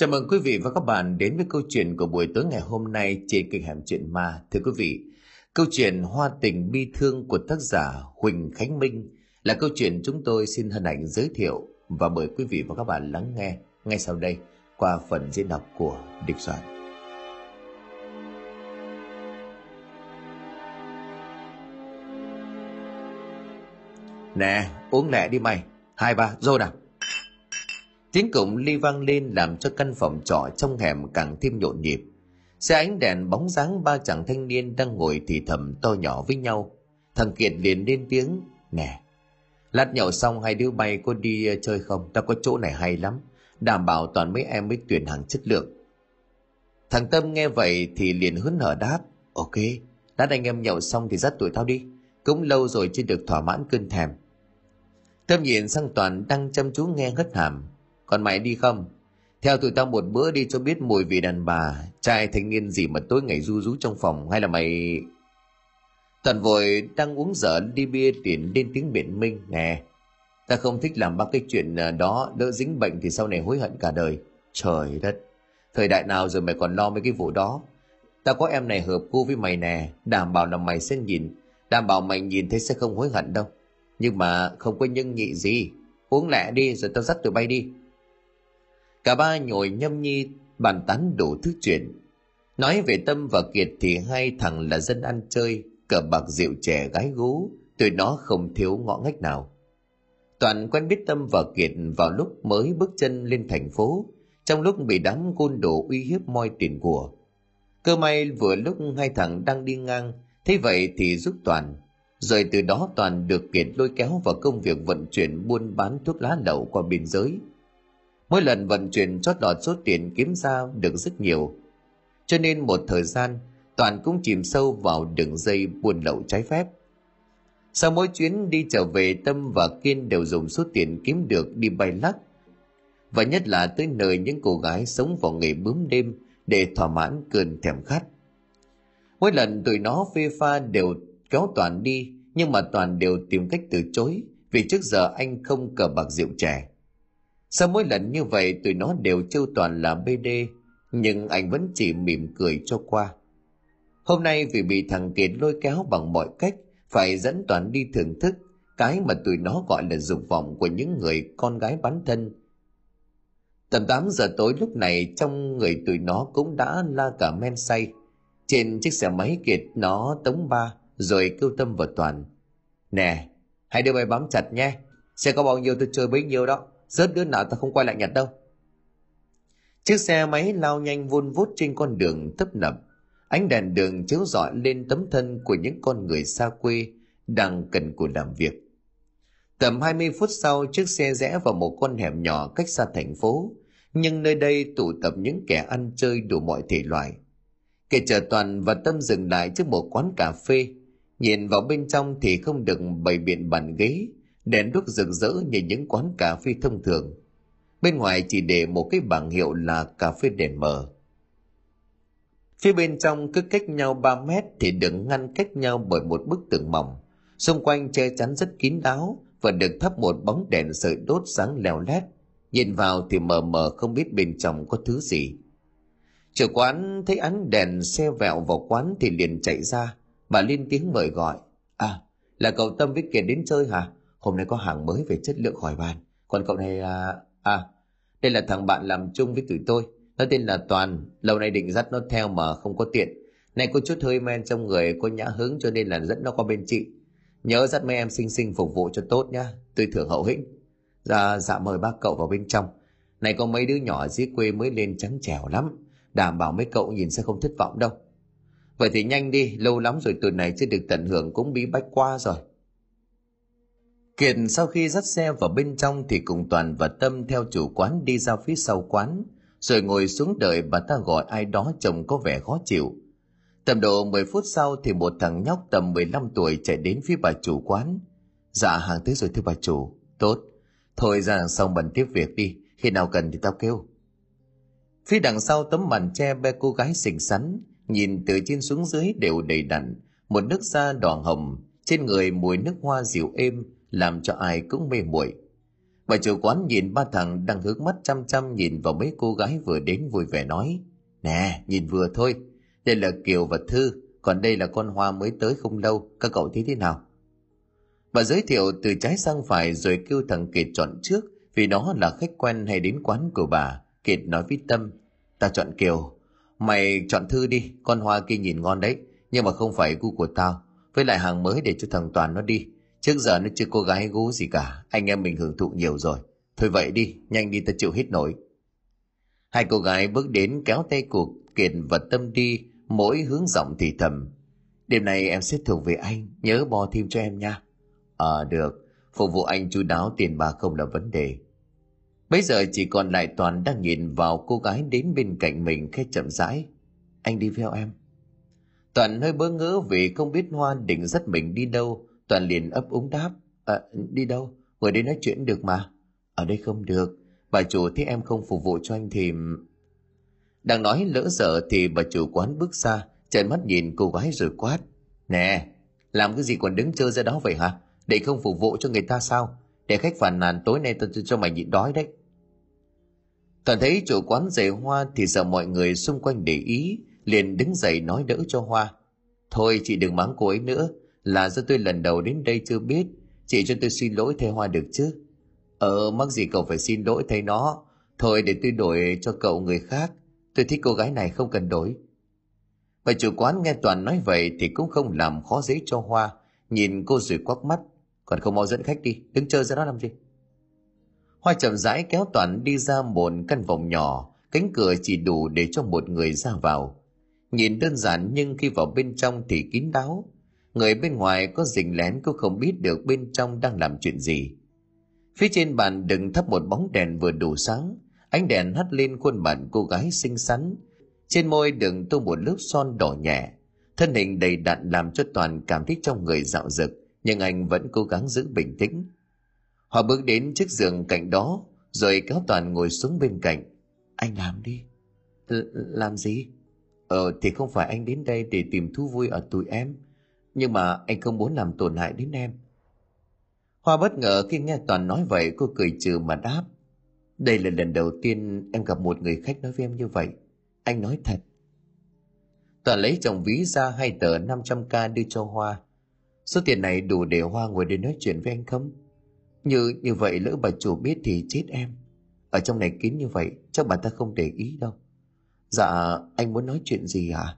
Chào mừng quý vị và các bạn đến với câu chuyện của buổi tối ngày hôm nay trên kênh Hẻm Chuyện Ma. Thưa quý vị, câu chuyện Hoa tình bi thương của tác giả Huỳnh Khánh Minh là câu chuyện chúng tôi xin hân ảnh giới thiệu và mời quý vị và các bạn lắng nghe ngay sau đây qua phần diễn đọc của Địch Soạn. Nè, uống lẹ đi mày. Hai ba, rồi nào. Tiếng cổng ly vang lên làm cho căn phòng trọ trong hẻm càng thêm nhộn nhịp. Xe ánh đèn bóng dáng ba chàng thanh niên đang ngồi thì thầm to nhỏ với nhau. Thằng Kiệt liền lên tiếng, nè, lát nhậu xong hai đứa bay có đi ờ, chơi không? Tao có chỗ này hay lắm, đảm bảo toàn mấy em mới tuyển hàng chất lượng. Thằng Tâm nghe vậy thì liền hớn hở đáp, ok, lát anh em nhậu xong thì dắt tụi tao đi, cũng lâu rồi chưa được thỏa mãn cơn thèm. Tâm nhìn sang Toàn đang chăm chú nghe hất hàm, còn mày đi không? Theo tụi tao một bữa đi cho biết mùi vị đàn bà, trai thanh niên gì mà tối ngày ru rú trong phòng, hay là mày tần vội đang uống dở đi bia tiền lên tiếng biện minh, nè. Ta không thích làm ba cái chuyện à, đó, đỡ dính bệnh thì sau này hối hận cả đời. Trời đất, thời đại nào rồi mày còn lo mấy cái vụ đó? Ta có em này hợp cô với mày nè, đảm bảo là mày sẽ nhìn, đảm bảo mày nhìn thấy sẽ không hối hận đâu. Nhưng mà không có nhân nhị gì. Uống lẹ đi, rồi tao dắt tụi bay đi. Cả ba nhồi nhâm nhi bàn tán đủ thứ chuyện. Nói về Tâm và Kiệt thì hai thằng là dân ăn chơi, cờ bạc rượu trẻ gái gú, tụi nó không thiếu ngõ ngách nào. Toàn quen biết Tâm và Kiệt vào lúc mới bước chân lên thành phố, trong lúc bị đám côn đồ uy hiếp moi tiền của. Cơ may vừa lúc hai thằng đang đi ngang, thế vậy thì giúp Toàn. Rồi từ đó Toàn được Kiệt lôi kéo vào công việc vận chuyển buôn bán thuốc lá lậu qua biên giới – Mỗi lần vận chuyển chót lọt số tiền kiếm ra được rất nhiều. Cho nên một thời gian, Toàn cũng chìm sâu vào đường dây buôn lậu trái phép. Sau mỗi chuyến đi trở về Tâm và Kiên đều dùng số tiền kiếm được đi bay lắc. Và nhất là tới nơi những cô gái sống vào nghề bướm đêm để thỏa mãn cơn thèm khát. Mỗi lần tụi nó phê pha đều kéo Toàn đi, nhưng mà Toàn đều tìm cách từ chối vì trước giờ anh không cờ bạc rượu trẻ. Sau mỗi lần như vậy tụi nó đều trêu toàn là BD, nhưng anh vẫn chỉ mỉm cười cho qua. Hôm nay vì bị thằng Kiệt lôi kéo bằng mọi cách, phải dẫn toàn đi thưởng thức cái mà tụi nó gọi là dục vọng của những người con gái bán thân. Tầm 8 giờ tối lúc này trong người tụi nó cũng đã la cả men say. Trên chiếc xe máy Kiệt nó tống ba rồi kêu Tâm vào Toàn. Nè, hãy đưa bay bám chặt nhé, xe có bao nhiêu tôi chơi bấy nhiêu đó rớt đứa nào ta không quay lại nhặt đâu. Chiếc xe máy lao nhanh vun vút trên con đường tấp nập. Ánh đèn đường chiếu rọi lên tấm thân của những con người xa quê đang cần cù làm việc. Tầm 20 phút sau, chiếc xe rẽ vào một con hẻm nhỏ cách xa thành phố. Nhưng nơi đây tụ tập những kẻ ăn chơi đủ mọi thể loại. Kẻ chờ toàn và tâm dừng lại trước một quán cà phê. Nhìn vào bên trong thì không được bày biện bàn ghế đèn đuốc rực rỡ như những quán cà phê thông thường. Bên ngoài chỉ để một cái bảng hiệu là cà phê đèn mờ. Phía bên trong cứ cách nhau 3 mét thì được ngăn cách nhau bởi một bức tường mỏng. Xung quanh che chắn rất kín đáo và được thắp một bóng đèn sợi đốt sáng leo lét. Nhìn vào thì mờ mờ không biết bên trong có thứ gì. Chủ quán thấy ánh đèn xe vẹo vào quán thì liền chạy ra. Bà lên tiếng mời gọi. À, là cậu Tâm với Kiệt đến chơi hả? Hôm nay có hàng mới về chất lượng khỏi bàn. Còn cậu này là à đây là thằng bạn làm chung với tụi tôi. Nó tên là toàn. Lâu nay định dắt nó theo mà không có tiện. Này, có chút hơi men trong người, có nhã hứng cho nên là dẫn nó qua bên chị. Nhớ dắt mấy em xinh xinh phục vụ cho tốt nhá. Tôi thưởng hậu hĩnh. Dạ dạ mời bác cậu vào bên trong. Này, có mấy đứa nhỏ dưới quê mới lên trắng trẻo lắm. Đảm bảo mấy cậu nhìn sẽ không thất vọng đâu. Vậy thì nhanh đi, lâu lắm rồi tuần này chưa được tận hưởng, cũng bí bách qua rồi. Kiệt sau khi dắt xe vào bên trong thì cùng Toàn và Tâm theo chủ quán đi ra phía sau quán, rồi ngồi xuống đợi bà ta gọi ai đó chồng có vẻ khó chịu. Tầm độ 10 phút sau thì một thằng nhóc tầm 15 tuổi chạy đến phía bà chủ quán. Dạ hàng tới rồi thưa bà chủ. Tốt. Thôi ra đằng sau bận tiếp việc đi. Khi nào cần thì tao kêu. Phía đằng sau tấm màn che be cô gái xinh xắn, nhìn từ trên xuống dưới đều đầy đặn, một nước da đỏ hồng, trên người mùi nước hoa dịu êm, làm cho ai cũng mê muội Bà chủ quán nhìn ba thằng đang hướng mắt chăm chăm nhìn vào mấy cô gái vừa đến vui vẻ nói. Nè, nhìn vừa thôi. Đây là Kiều và Thư, còn đây là con Hoa mới tới không lâu. Các cậu thấy thế nào? Bà giới thiệu từ trái sang phải rồi kêu thằng Kiệt chọn trước vì nó là khách quen hay đến quán của bà. Kiệt nói với Tâm, ta chọn Kiều. Mày chọn Thư đi, con Hoa kia nhìn ngon đấy, nhưng mà không phải gu của tao. Với lại hàng mới để cho thằng Toàn nó đi. Trước giờ nó chưa cô gái gú gì cả, anh em mình hưởng thụ nhiều rồi. Thôi vậy đi, nhanh đi ta chịu hết nổi. Hai cô gái bước đến kéo tay cuộc Kiệt và Tâm đi, mỗi hướng giọng thì thầm. Đêm nay em sẽ thuộc về anh, nhớ bò thêm cho em nha. Ờ à, được, phục vụ anh chu đáo tiền bạc không là vấn đề. Bây giờ chỉ còn lại Toàn đang nhìn vào cô gái đến bên cạnh mình khẽ chậm rãi. Anh đi theo em. Toàn hơi bỡ ngỡ vì không biết Hoa định dắt mình đi đâu. Toàn liền ấp úng đáp. À, đi đâu? Ngồi đây nói chuyện được mà. Ở đây không được. Bà chủ thấy em không phục vụ cho anh thì... Đang nói lỡ sợ thì bà chủ quán bước ra, trợn mắt nhìn cô gái rồi quát. Nè, làm cái gì còn đứng chơi ra đó vậy hả? Để không phục vụ cho người ta sao? Để khách phản nàn tối nay tôi cho mày nhịn đói đấy. Toàn thấy chủ quán giày hoa thì sợ mọi người xung quanh để ý, liền đứng dậy nói đỡ cho Hoa. Thôi chị đừng mắng cô ấy nữa, là do tôi lần đầu đến đây chưa biết, chị cho tôi xin lỗi thay Hoa được chứ. Ờ, mắc gì cậu phải xin lỗi thay nó, thôi để tôi đổi cho cậu người khác, tôi thích cô gái này không cần đổi. Và chủ quán nghe Toàn nói vậy thì cũng không làm khó dễ cho Hoa, nhìn cô rồi quắc mắt, còn không mau dẫn khách đi, đứng chơi ra đó làm gì. Hoa chậm rãi kéo Toàn đi ra một căn phòng nhỏ, cánh cửa chỉ đủ để cho một người ra vào. Nhìn đơn giản nhưng khi vào bên trong thì kín đáo. Người bên ngoài có rình lén cũng không biết được bên trong đang làm chuyện gì. Phía trên bàn đừng thắp một bóng đèn vừa đủ sáng, ánh đèn hắt lên khuôn mặt cô gái xinh xắn. Trên môi đừng tô một lớp son đỏ nhẹ, thân hình đầy đặn làm cho Toàn cảm thấy trong người dạo dực, nhưng anh vẫn cố gắng giữ bình tĩnh. Họ bước đến chiếc giường cạnh đó, rồi kéo Toàn ngồi xuống bên cạnh. Anh làm đi. L- làm gì? Ờ thì không phải anh đến đây để tìm thú vui ở tụi em, nhưng mà anh không muốn làm tổn hại đến em. Hoa bất ngờ khi nghe Toàn nói vậy cô cười trừ mà đáp. Đây là lần đầu tiên em gặp một người khách nói với em như vậy. Anh nói thật. Toàn lấy chồng ví ra hai tờ 500k đưa cho Hoa. Số tiền này đủ để Hoa ngồi để nói chuyện với anh không? Như như vậy lỡ bà chủ biết thì chết em. Ở trong này kín như vậy, chắc bà ta không để ý đâu. Dạ, anh muốn nói chuyện gì hả?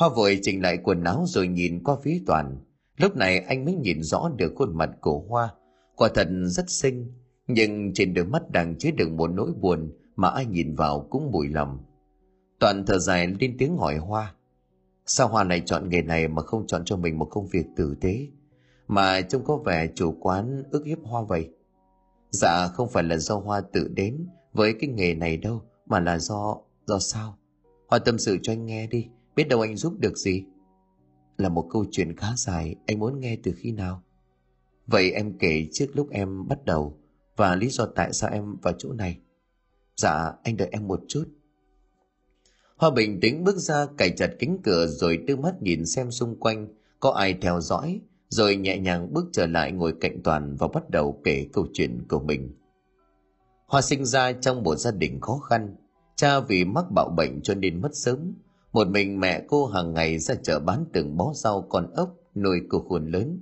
Hoa vội chỉnh lại quần áo rồi nhìn qua phía Toàn. Lúc này anh mới nhìn rõ được khuôn mặt của Hoa. Quả thật rất xinh, nhưng trên đôi mắt đang chứa đựng một nỗi buồn mà ai nhìn vào cũng bùi lòng. Toàn thở dài lên tiếng hỏi Hoa. Sao Hoa này chọn nghề này mà không chọn cho mình một công việc tử tế? Mà trông có vẻ chủ quán ức hiếp Hoa vậy. Dạ không phải là do Hoa tự đến với cái nghề này đâu, mà là do Do sao? Hoa tâm sự cho anh nghe đi, biết đâu anh giúp được gì. Là một câu chuyện khá dài, anh muốn nghe từ khi nào? Vậy em kể trước lúc em bắt đầu và lý do tại sao em vào chỗ này. Dạ, anh đợi em một chút. Hoa bình tĩnh bước ra cài chặt cánh cửa rồi đưa mắt nhìn xem xung quanh có ai theo dõi, rồi nhẹ nhàng bước trở lại ngồi cạnh Toàn và bắt đầu kể câu chuyện của mình. Hoa sinh ra trong một gia đình khó khăn, Cha vì mắc bạo bệnh cho nên mất sớm. Một mình mẹ cô hàng ngày ra chợ bán từng bó rau con ốc nuôi cô khôn lớn.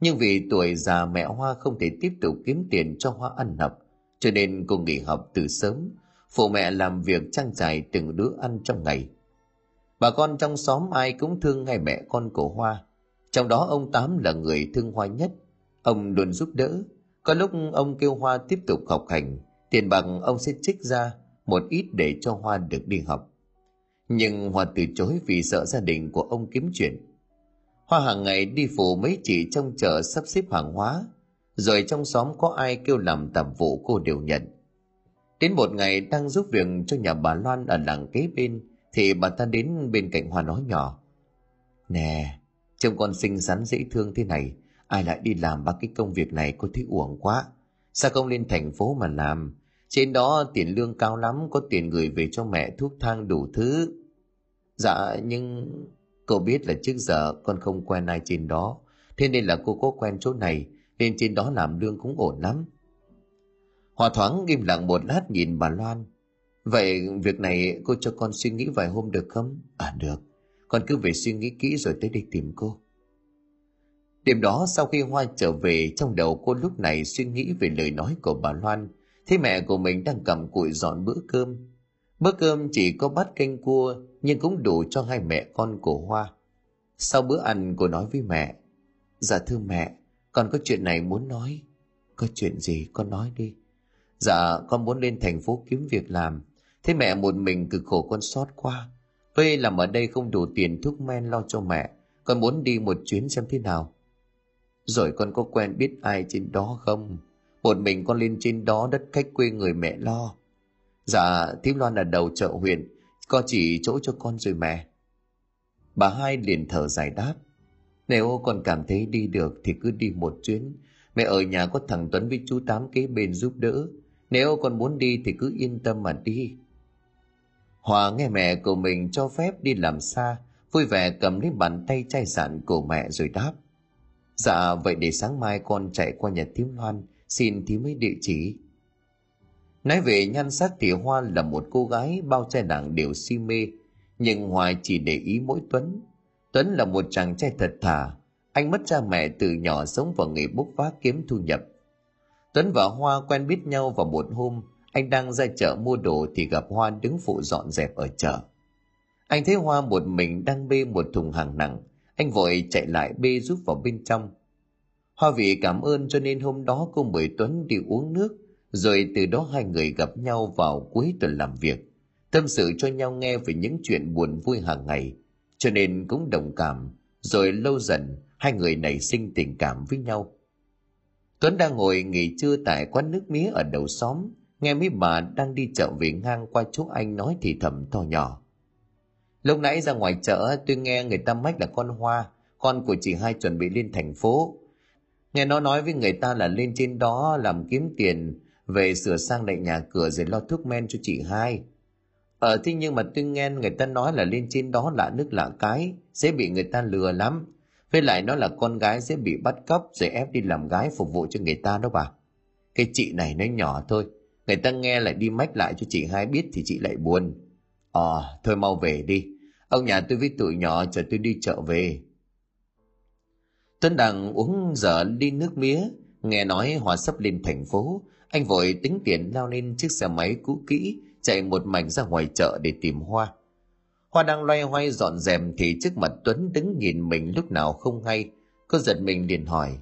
Nhưng vì tuổi già mẹ Hoa không thể tiếp tục kiếm tiền cho Hoa ăn học, cho nên cô nghỉ học từ sớm, phụ mẹ làm việc trang trải từng đứa ăn trong ngày. Bà con trong xóm ai cũng thương ngay mẹ con của Hoa, trong đó ông Tám là người thương Hoa nhất. Ông luôn giúp đỡ, có lúc ông kêu Hoa tiếp tục học hành, tiền bằng ông sẽ trích ra một ít để cho Hoa được đi học. Nhưng Hoa từ chối vì sợ gia đình của ông kiếm chuyện. Hoa hàng ngày đi phụ mấy chị trong chợ sắp xếp hàng hóa, rồi trong xóm có ai kêu làm tạm vụ cô đều nhận. Đến một ngày đang giúp việc cho nhà bà Loan ở làng kế bên, thì bà ta đến bên cạnh Hoa nói nhỏ. Nè, trông con xinh xắn dễ thương thế này, ai lại đi làm ba cái công việc này cô thấy uổng quá. Sao không lên thành phố mà làm, trên đó tiền lương cao lắm, có tiền gửi về cho mẹ thuốc thang đủ thứ. Dạ, nhưng cậu biết là trước giờ con không quen ai trên đó. Thế nên là cô có quen chỗ này, nên trên đó làm lương cũng ổn lắm. Hòa thoáng im lặng một lát nhìn bà Loan. Vậy việc này cô cho con suy nghĩ vài hôm được không? À được, con cứ về suy nghĩ kỹ rồi tới đây tìm cô. Đêm đó sau khi Hoa trở về trong đầu cô lúc này suy nghĩ về lời nói của bà Loan, thấy mẹ của mình đang cầm cụi dọn bữa cơm. Bữa cơm chỉ có bát canh cua nhưng cũng đủ cho hai mẹ con của Hoa. Sau bữa ăn cô nói với mẹ, Dạ thưa mẹ, con có chuyện này muốn nói. Có chuyện gì con nói đi. Dạ con muốn lên thành phố kiếm việc làm. Thế mẹ một mình cực khổ con sót qua. Vậy làm ở đây không đủ tiền thuốc men lo cho mẹ. Con muốn đi một chuyến xem thế nào. Rồi con có quen biết ai trên đó không? Một mình con lên trên đó đất khách quê người mẹ lo. Dạ, Thím Loan là đầu chợ huyện, có chỉ chỗ cho con rồi mẹ. Bà hai liền thở dài đáp. Nếu con cảm thấy đi được thì cứ đi một chuyến. Mẹ ở nhà có thằng Tuấn với chú Tám kế bên giúp đỡ. Nếu con muốn đi thì cứ yên tâm mà đi. Hòa nghe mẹ của mình cho phép đi làm xa, vui vẻ cầm lấy bàn tay chai sạn của mẹ rồi đáp. Dạ vậy để sáng mai con chạy qua nhà thím Loan xin thím mấy địa chỉ. Nói về nhan sắc thì Hoa là một cô gái bao trai nàng đều si mê, nhưng hoài chỉ để ý mỗi Tuấn. Tuấn là một chàng trai thật thà, anh mất cha mẹ từ nhỏ sống vào nghề bốc vác kiếm thu nhập. Tuấn và Hoa quen biết nhau vào một hôm, anh đang ra chợ mua đồ thì gặp Hoa đứng phụ dọn dẹp ở chợ. Anh thấy Hoa một mình đang bê một thùng hàng nặng, anh vội chạy lại bê giúp vào bên trong. Hoa vì cảm ơn cho nên hôm đó cô mời Tuấn đi uống nước, rồi từ đó hai người gặp nhau vào cuối tuần làm việc, tâm sự cho nhau nghe về những chuyện buồn vui hàng ngày, cho nên cũng đồng cảm, rồi lâu dần hai người nảy sinh tình cảm với nhau. Tuấn đang ngồi nghỉ trưa tại quán nước mía ở đầu xóm, nghe mấy bà đang đi chợ về ngang qua chỗ anh nói thì thầm to nhỏ. Lúc nãy ra ngoài chợ tôi nghe người ta mách là con Hoa, con của chị hai chuẩn bị lên thành phố. Nghe nó nói với người ta là lên trên đó làm kiếm tiền, về sửa sang lại nhà cửa rồi lo thuốc men cho chị hai. Ờ thế nhưng mà tôi nghe người ta nói là lên trên đó lạ nước lạ cái, sẽ bị người ta lừa lắm. Với lại nó là con gái sẽ bị bắt cóc rồi ép đi làm gái phục vụ cho người ta đó bà. Cái chị này nó nhỏ thôi, người ta nghe lại đi mách lại cho chị hai biết thì chị lại buồn. Ờ, thôi mau về đi, Ông nhà tôi với tụi nhỏ chờ tôi đi chợ về. Tuấn đang uống dở ly nước mía, nghe nói Hòa sắp lên thành phố. Anh vội tính tiền lao lên chiếc xe máy cũ kỹ, chạy một mảnh ra ngoài chợ để tìm Hoa. Hoa đang loay hoay dọn dẹp thì trước mặt Tuấn đứng nhìn mình lúc nào không hay. Cô giật mình liền hỏi.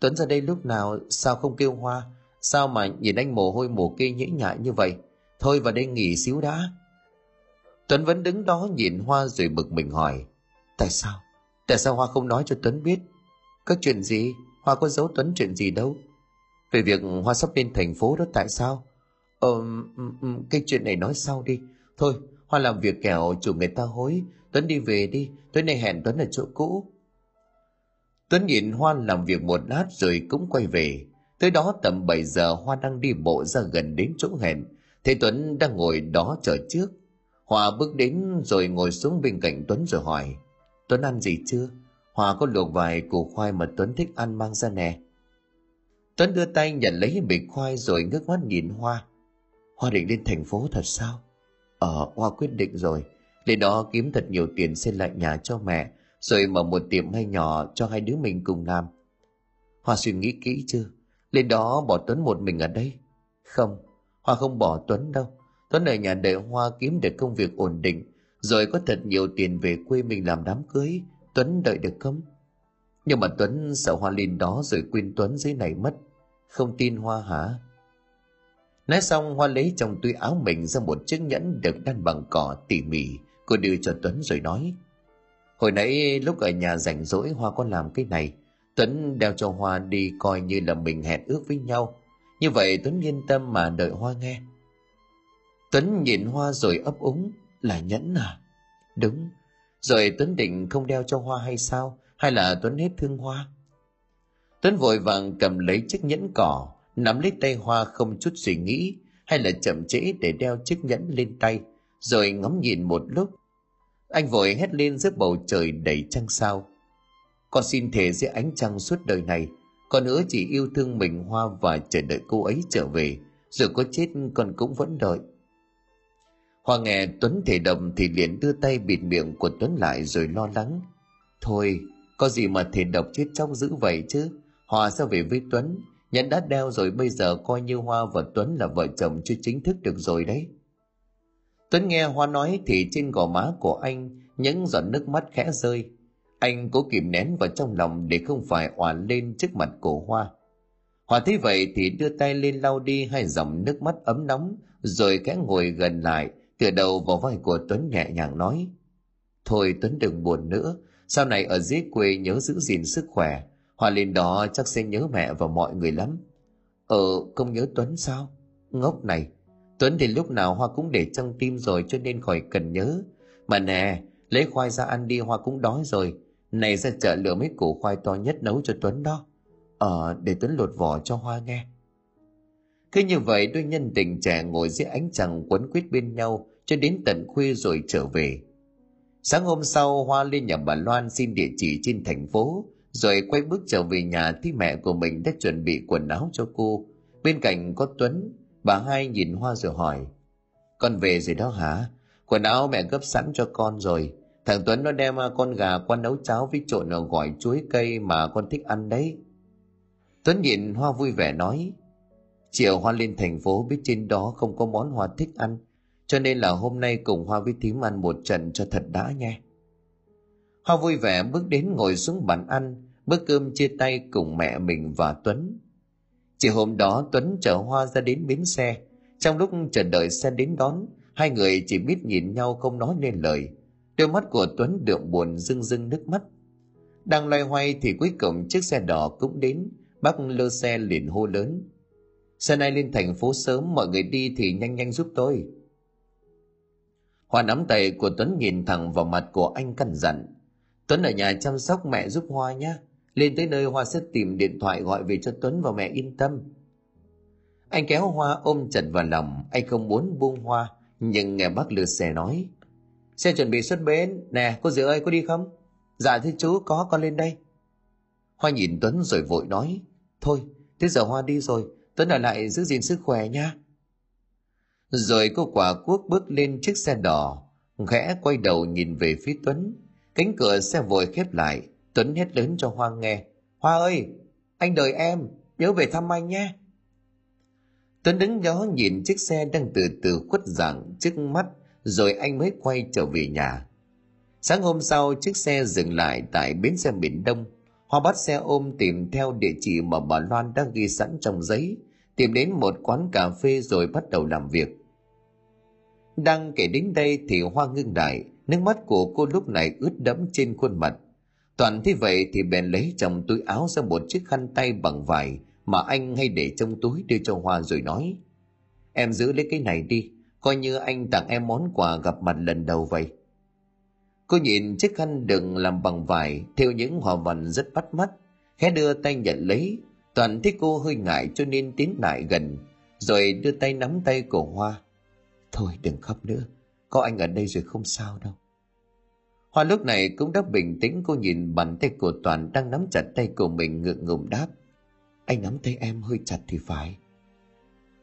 Tuấn ra đây lúc nào, sao không kêu Hoa? Sao mà nhìn anh mồ hôi mồ kê nhễ nhại như vậy? Thôi vào đây nghỉ xíu đã. Tuấn vẫn đứng đó nhìn Hoa rồi bực mình hỏi. Tại sao? Tại sao Hoa không nói cho Tuấn biết? Có chuyện gì? Hoa có giấu Tuấn chuyện gì đâu? Về việc Hoa sắp lên thành phố đó tại sao? Ờ, cái chuyện này nói sau đi. Thôi, Hoa làm việc kẻo chủ người ta hối. Tuấn đi về đi, tối nay hẹn Tuấn ở chỗ cũ. Tuấn nhìn Hoa làm việc một lát rồi cũng quay về. Tới đó tầm 7 giờ Hoa đang đi bộ ra gần đến chỗ hẹn. Thấy Tuấn đang ngồi đó chờ trước. hoa bước đến rồi ngồi xuống bên cạnh Tuấn rồi hỏi. Tuấn ăn gì chưa? Hòa có luộc vài củ khoai mà Tuấn thích ăn mang ra nè. Tuấn đưa tay nhận lấy bịch khoai rồi ngước mắt nhìn Hoa. Hoa định lên thành phố thật sao? Ờ, Hoa quyết định rồi. Lên đó kiếm thật nhiều tiền xây lại nhà cho mẹ, rồi mở một tiệm hay nhỏ cho hai đứa mình cùng làm. Hoa suy nghĩ kỹ chưa? Lên đó bỏ Tuấn một mình ở đây? Không, Hoa không bỏ Tuấn đâu. Tuấn ở nhà đợi Hoa kiếm được công việc ổn định, rồi có thật nhiều tiền về quê mình làm đám cưới. Tuấn đợi được không? Nhưng mà Tuấn sợ Hoa Linh đó rồi quên Tuấn dưới này mất. Không tin Hoa hả? Nói xong Hoa lấy trong túi áo mình ra một chiếc nhẫn được đan bằng cỏ tỉ mỉ. Cô đưa cho Tuấn rồi nói. Hồi nãy lúc ở nhà rảnh rỗi Hoa có làm cái này. Tuấn đeo cho Hoa đi coi như là mình hẹn ước với nhau. Như vậy Tuấn yên tâm mà đợi Hoa nghe. Tuấn nhìn Hoa rồi ấp úng, là nhẫn à? Đúng, rồi Tuấn định không đeo cho Hoa hay sao? Hay là Tuấn hết thương Hoa? Tuấn vội vàng cầm lấy chiếc nhẫn cỏ, nắm lấy tay Hoa không chút suy nghĩ, hay là chậm trễ để đeo chiếc nhẫn lên tay, rồi ngắm nhìn một lúc. Anh vội hét lên giữa bầu trời đầy trăng sao. Con xin thề dưới ánh trăng suốt đời này, con nữa chỉ yêu thương mình Hoa và chờ đợi cô ấy trở về, dù có chết con cũng vẫn đợi. Hoa nghe Tuấn thể đầm thì liền đưa tay bịt miệng của Tuấn lại rồi lo lắng. Thôi, có gì mà thể độc chết chóc dữ vậy chứ? Hoa sao về với Tuấn? Nhẫn đã đeo rồi bây giờ coi như Hoa và Tuấn là vợ chồng chưa chính thức được rồi đấy. Tuấn nghe Hoa nói thì trên gò má của anh những giọt nước mắt khẽ rơi. Anh cố kìm nén vào trong lòng để không phải oản lên trước mặt cổ Hoa. Hoa thấy vậy thì đưa tay lên lau đi hai dòng nước mắt ấm nóng rồi khẽ ngồi gần lại tựa đầu vào vai của Tuấn nhẹ nhàng nói, Thôi Tuấn đừng buồn nữa, sau này ở dưới quê nhớ giữ gìn sức khỏe. Hoa lên đó chắc sẽ nhớ mẹ và mọi người lắm. Ờ không nhớ Tuấn sao? Ngốc này. Tuấn thì lúc nào Hoa cũng để trong tim rồi cho nên khỏi cần nhớ. Mà nè, lấy khoai ra ăn đi, Hoa cũng đói rồi. Này ra chợ lựa mấy củ khoai to nhất nấu cho Tuấn đó. Ờ để Tuấn lột vỏ cho Hoa nghe cứ như vậy đôi nhân tình trẻ ngồi dưới ánh trăng quấn quýt bên nhau cho đến tận khuya rồi trở về. Sáng hôm sau Hoa lên nhà bà Loan xin địa chỉ trên thành phố rồi quay bước trở về nhà thì mẹ của mình đã chuẩn bị quần áo cho cô. Bên cạnh có Tuấn, bà hai nhìn Hoa rồi hỏi Con về rồi đó hả? Quần áo mẹ gấp sẵn cho con rồi. Thằng Tuấn nó đem à, con gà qua nấu cháo với trộn ở gỏi chuối cây mà con thích ăn đấy. Tuấn nhìn Hoa vui vẻ nói Chiều Hoa lên thành phố biết trên đó không có món Hoa thích ăn, cho nên là hôm nay cùng Hoa với thím ăn một trận cho thật đã nha. Hoa vui vẻ bước đến ngồi xuống bàn ăn, bữa cơm chia tay cùng mẹ mình và Tuấn. Chiều hôm đó Tuấn chở Hoa ra đến bến xe. Trong lúc chờ đợi xe đến đón, hai người chỉ biết nhìn nhau không nói nên lời. Đôi mắt của Tuấn đượm buồn rưng rưng nước mắt. Đang loay hoay thì cuối cùng chiếc xe đỏ cũng đến, bác lơ xe liền hô lớn. Xe này lên thành phố sớm, mọi người đi thì nhanh nhanh giúp tôi. Hoa nắm tay của Tuấn nhìn thẳng vào mặt của anh căn dặn. Tuấn ở nhà chăm sóc mẹ giúp Hoa nhé. Lên tới nơi Hoa sẽ tìm điện thoại gọi về cho Tuấn và mẹ yên tâm. Anh kéo Hoa ôm chặt vào lòng, anh không muốn buông Hoa, nhưng nghe bác lừa xe nói. Xe chuẩn bị xuất bến, nè cô dì ơi có đi không? Dạ thưa chú có con lên đây. Hoa nhìn Tuấn rồi vội nói, thôi thế giờ Hoa đi rồi, Tuấn ở lại giữ gìn sức khỏe nha. Rồi cô quả quốc bước lên chiếc xe đỏ, khẽ quay đầu nhìn về phía Tuấn. Cánh cửa xe vội khép lại, Tuấn hét lớn cho Hoa nghe. Hoa ơi, anh đợi em, nhớ về thăm anh nhé. Tuấn đứng đó nhìn chiếc xe đang từ từ khuất dạng trước mắt, rồi anh mới quay trở về nhà. Sáng hôm sau, chiếc xe dừng lại tại bến xe miền Đông. Hoa bắt xe ôm tìm theo địa chỉ mà bà Loan đã ghi sẵn trong giấy, tìm đến một quán cà phê rồi bắt đầu làm việc. Đang kể đến đây thì Hoa ngưng lại, nước mắt của cô lúc này ướt đẫm trên khuôn mặt. Toàn thế vậy thì bèn lấy trong túi áo ra một chiếc khăn tay bằng vải mà anh hay để trong túi đưa cho Hoa rồi nói. Em giữ lấy cái này đi, coi như anh tặng em món quà gặp mặt lần đầu vậy. Cô nhìn chiếc khăn đựng làm bằng vải theo những hoa văn rất bắt mắt, khẽ đưa tay nhận lấy Toàn thấy cô hơi ngại cho nên tiến lại gần, rồi đưa tay nắm tay của Hoa. Thôi đừng khóc nữa, có anh ở đây rồi không sao đâu. Hoa lúc này cũng đã bình tĩnh cô nhìn bàn tay của Toàn đang nắm chặt tay của mình ngượng ngùng đáp. Anh nắm tay em hơi chặt thì phải.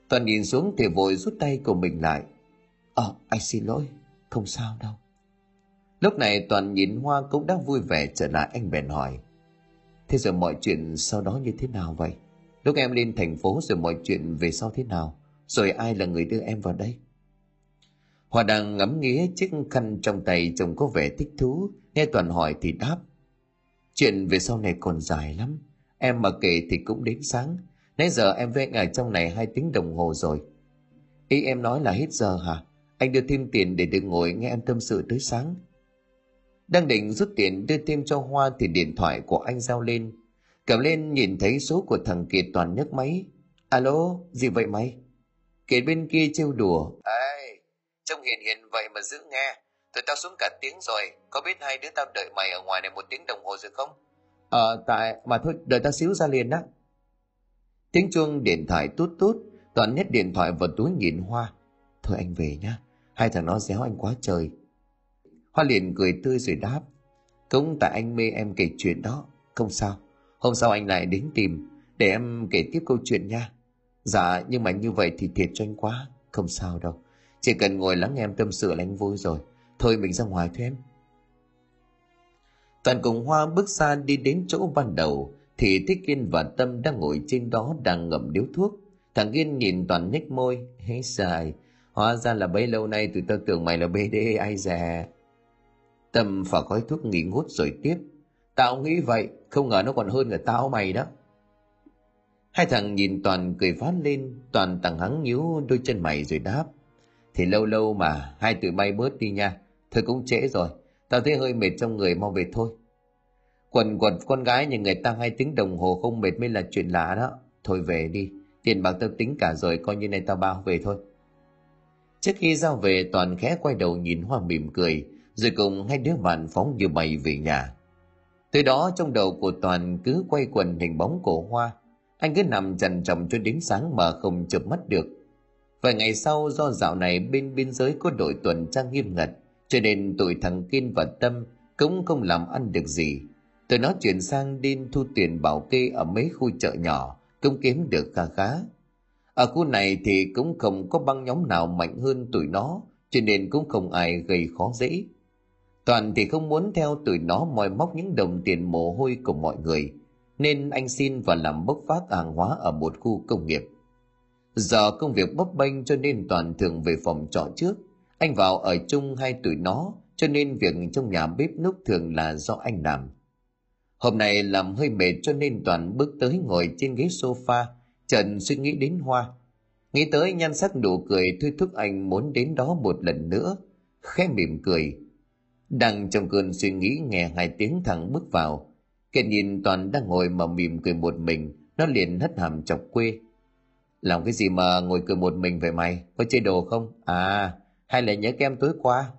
Toàn nhìn xuống thì vội rút tay của mình lại. Ờ, anh xin lỗi, không sao đâu. Lúc này Toàn nhìn Hoa cũng đã vui vẻ trở lại anh bèn hỏi. Thế rồi mọi chuyện sau đó như thế nào vậy? Lúc em lên thành phố rồi mọi chuyện về sau thế nào? Rồi ai là người đưa em vào đây? Hòa đang ngắm nghía chiếc khăn trong tay chồng có vẻ thích thú, nghe Toàn hỏi thì đáp. Chuyện về sau này còn dài lắm, em mà kể thì cũng đến sáng. Nãy giờ em với anh ở trong này hai tiếng đồng hồ rồi. Ý em nói là hết giờ hả? Anh đưa thêm tiền để được ngồi nghe em tâm sự tới sáng. Đang định rút tiền đưa thêm cho Hoa thì điện thoại của anh giao lên. Cầm lên nhìn thấy số của thằng Kiệt toàn nhấc máy. Alo, gì vậy mày? Kiệt bên kia trêu đùa. Ê, trông hiền hiền vậy mà giữ nghe. Tụi tao xuống cả tiếng rồi. Có biết hai đứa tao đợi mày ở ngoài này một tiếng đồng hồ rồi không? Ờ, tại... Mà thôi, đợi tao xíu ra liền đó. Tiếng chuông điện thoại tút tút. Toàn nhét điện thoại vào túi nhìn Hoa. Thôi anh về nhá. Hai thằng nó déo anh quá trời Hoa liền cười tươi rồi đáp. Cũng tại anh mê em kể chuyện đó. Không sao. Hôm sau anh lại đến tìm. Để em kể tiếp câu chuyện nha. Dạ nhưng mà như vậy thì thiệt cho anh quá Không sao đâu Chỉ cần ngồi lắng nghe em tâm sự là anh vui rồi Thôi mình ra ngoài thôi em Toàn cùng Hoa bước xa đi đến chỗ ban đầu, Thì Thích Kiên và Tâm đang ngồi trên đó đang ngậm điếu thuốc Thằng Kiên nhìn Toàn nhếch môi hết dài Hóa ra là bấy lâu nay tụi tao tưởng mày là BD ai già Tâm phả khói thuốc nghỉ ngút rồi tiếp. Tao nghĩ vậy, Không ngờ nó còn hơn cả tao mày đó. Hai thằng nhìn Toàn cười phát lên, Toàn tặng hắn nhíu đôi chân mày rồi đáp. Thì lâu lâu mà, Hai tụi bay bớt đi nha, Thôi cũng trễ rồi, Tao thấy hơi mệt trong người mau về thôi. Quần quật con gái nhà người ta hai tiếng đồng hồ không mệt mới là chuyện lạ đó. Thôi về đi, Tiền bạc tao tính cả rồi, coi như này tao bao về thôi. Trước khi ra về, Toàn khẽ quay đầu nhìn Hoa mỉm cười. Rồi cùng hai đứa bạn phóng như bay về nhà Từ đó trong đầu của Toàn cứ quay quần hình bóng của Hoa Anh cứ nằm chằn chồng cho đến sáng mà không chợp mắt được Vài ngày sau do dạo này bên biên giới có đội tuần tra nghiêm ngặt cho nên tụi thằng Kiên và Tâm cũng không làm ăn được gì. từ nó chuyển sang đin thu tiền bảo kê ở mấy khu chợ nhỏ, cũng kiếm được khá khá. Ở khu này thì cũng không có băng nhóm nào mạnh hơn tụi nó, cho nên cũng không ai gây khó dễ. Toàn thì không muốn theo tụi nó moi móc những đồng tiền mồ hôi của mọi người, nên anh xin và làm bốc phát hàng hóa ở một khu công nghiệp. Giờ công việc bấp bênh cho nên Toàn thường về phòng trọ trước, anh vào ở chung hai tụi nó, cho nên việc trong nhà bếp núc thường là do anh làm. Hôm nay làm hơi mệt cho nên Toàn bước tới ngồi trên ghế sofa, Trần suy nghĩ đến Hoa. Nghĩ tới nhan sắc nụ cười thôi thúc anh muốn đến đó một lần nữa, khẽ mỉm cười. Đang trong cơn suy nghĩ nghe hai tiếng thằng bước vào, Kiệt nhìn Toàn đang ngồi mà mỉm cười một mình, nó liền hất hàm chọc quê. Làm cái gì mà ngồi cười một mình vậy mày? Có chơi đồ không? À, hay là nhớ kem tối qua?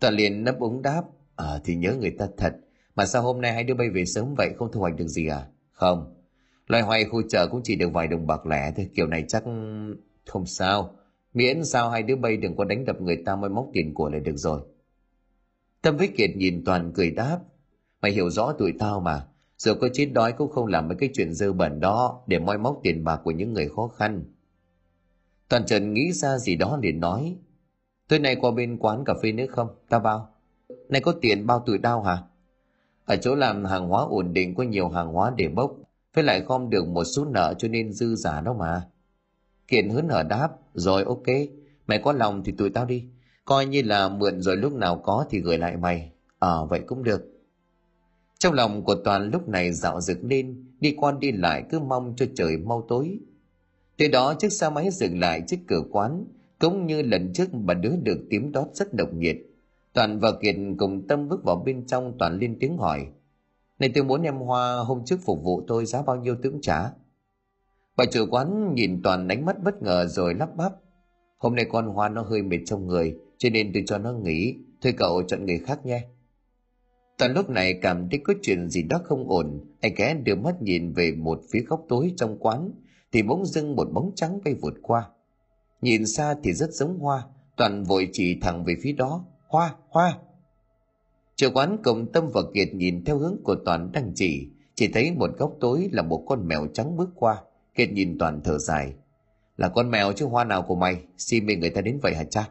Toàn liền nấp úng đáp. À thì nhớ người ta thật. Mà sao hôm nay hai đứa bay về sớm vậy? Không thu hoạch được gì à? Không. Loài hoài khu chợ cũng chỉ được vài đồng bạc lẻ thôi. Kiểu này chắc không sao. Miễn sao hai đứa bay đừng có đánh đập người ta mới móc tiền của lại được rồi tâm với kiệt nhìn toàn cười đáp mày hiểu rõ tụi tao mà giờ có chết đói cũng không làm mấy cái chuyện dơ bẩn đó để moi móc tiền bạc của những người khó khăn Toàn Trần nghĩ ra gì đó liền nói. Tối nay qua bên quán cà phê nữa không? Ta bao. Này có tiền bao tuổi tao hả? Ở chỗ làm hàng hóa ổn định, có nhiều hàng hóa để bốc. Với lại gom được một số nợ cho nên dư giả đó mà. Kiện hớn hở đáp. Rồi, ok. Mày có lòng thì tụi tao đi. Coi như là mượn rồi lúc nào có thì gửi lại mày. Ờ à, vậy cũng được. Trong lòng của Toàn lúc này dạo rực lên, đi qua đi lại cứ mong cho trời mau tối. Từ đó chiếc xe máy dừng lại trước cửa quán, cũng như lần trước bà đứa được tím đót rất độc nhiệt. Toàn và Kiệt cùng Tâm bước vào bên trong Toàn lên tiếng hỏi. Này tôi muốn em Hoa hôm trước phục vụ tôi giá bao nhiêu tướng trả? Bà chủ quán nhìn Toàn ánh mắt bất ngờ rồi lắp bắp. Hôm nay con Hoa nó hơi mệt trong người, cho nên tôi cho nó nghỉ. Thôi cậu chọn người khác nhé. Toàn lúc này cảm thấy có chuyện gì đó không ổn. Anh ghé đưa mắt nhìn về một phía góc tối trong quán thì bỗng dưng một bóng trắng bay vụt qua. Nhìn xa thì rất giống hoa, toàn vội chỉ thẳng về phía đó. Hoa, hoa! Chủ quán cùng Tâm và Kiệt nhìn theo hướng của Toàn đang chỉ, chỉ thấy một góc tối là một con mèo trắng bước qua. Kiệt nhìn Toàn thở dài. Là con mèo chứ hoa nào của mày, xin mê người ta đến vậy hả cha?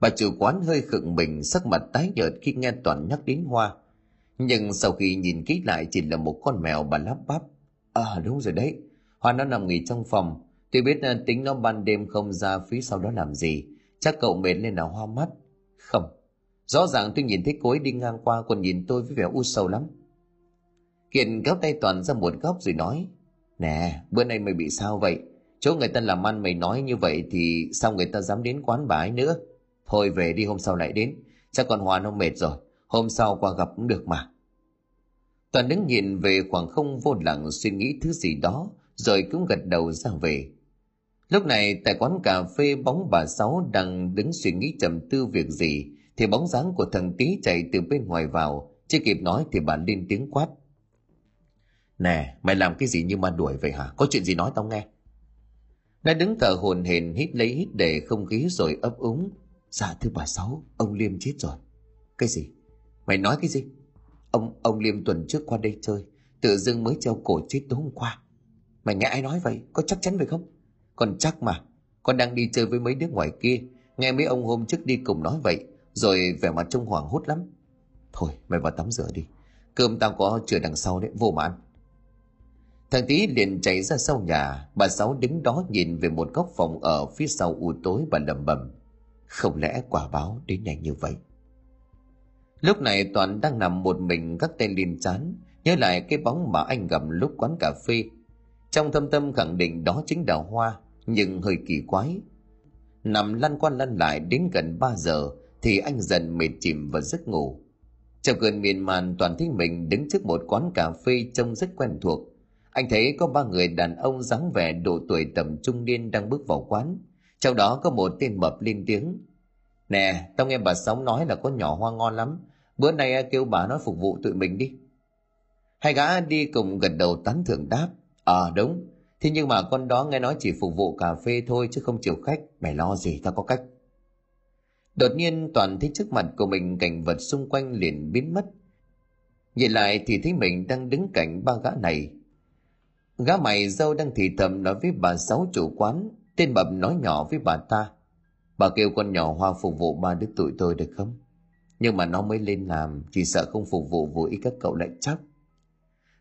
Bà chủ quán hơi khựng mình, sắc mặt tái nhợt khi nghe Toàn nhắc đến hoa. Nhưng sau khi nhìn kỹ lại chỉ là một con mèo bà lắp bắp. À đúng rồi đấy, Hoa nó nằm nghỉ trong phòng. Tôi biết à, tính nó ban đêm không ra phía sau đó làm gì. Chắc cậu mệt lên là hoa mắt. Không, rõ ràng tôi nhìn thấy cô ấy đi ngang qua còn nhìn tôi với vẻ u sầu lắm. Kiện kéo tay Toàn ra một góc rồi nói. Nè, bữa nay mày bị sao vậy? Chỗ người ta làm ăn mày nói như vậy thì sao người ta dám đến quán bà ấy nữa? Thôi về đi hôm sau lại đến. Chắc con hòa nó mệt rồi. Hôm sau qua gặp cũng được mà. Toàn đứng nhìn về khoảng không vô lặng suy nghĩ thứ gì đó, rồi cũng gật đầu ra về. Lúc này tại quán cà phê bóng bà Sáu đang đứng suy nghĩ trầm tư việc gì, thì bóng dáng của thằng Tý chạy từ bên ngoài vào, chưa kịp nói thì bà lên tiếng quát. Nè, mày làm cái gì như ma đuổi vậy hả? Có chuyện gì nói tao nghe. Đã đứng thở hồn hển hít lấy hít để không khí rồi ấp úng. Dạ thưa bà Sáu, ông Liêm chết rồi. Cái gì? Mày nói cái gì? Ông ông Liêm tuần trước qua đây chơi, tự dưng mới treo cổ chết tối hôm qua. Mày nghe ai nói vậy? Có chắc chắn vậy không? còn chắc mà. Con đang đi chơi với mấy đứa ngoài kia. Nghe mấy ông hôm trước đi cùng nói vậy. Rồi vẻ mặt trông hoảng hốt lắm. Thôi mày vào tắm rửa đi. Cơm tao có chừa đằng sau đấy. Vô mà ăn. Thằng tí liền chạy ra sau nhà. Bà Sáu đứng đó nhìn về một góc phòng ở phía sau u tối và lầm bầm. Không lẽ quả báo đến nhanh như vậy? Lúc này Toàn đang nằm một mình các tên liền chán, nhớ lại cái bóng mà anh gặp lúc quán cà phê. Trong thâm tâm khẳng định đó chính đào Hoa, nhưng hơi kỳ quái. Nằm lăn qua lăn lại đến gần 3 giờ thì anh dần mệt chìm và giấc ngủ. Trong cơn miên man Toàn thấy mình đứng trước một quán cà phê trông rất quen thuộc. Anh thấy có ba người đàn ông dáng vẻ độ tuổi tầm trung niên đang bước vào quán. Trong đó có một tên mập lên tiếng. Nè, tao nghe bà Sống nói là có nhỏ hoa ngon lắm. Bữa nay kêu bà nói phục vụ tụi mình đi. Hai gã đi cùng gật đầu tán thưởng đáp. Ờ à, đúng, thế nhưng mà con đó nghe nói chỉ phục vụ cà phê thôi chứ không chịu khách. Mày lo gì tao có cách. Đột nhiên Toàn thấy trước mặt của mình cảnh vật xung quanh liền biến mất. Nhìn lại thì thấy mình đang đứng cạnh ba gã này. Gã mày dâu đang thì thầm nói với bà sáu chủ quán, tên bập nói nhỏ với bà ta. Bà kêu con nhỏ hoa phục vụ ba đứa tụi tôi được không? Nhưng mà nó mới lên làm, chỉ sợ không phục vụ vô ý các cậu lại chắc.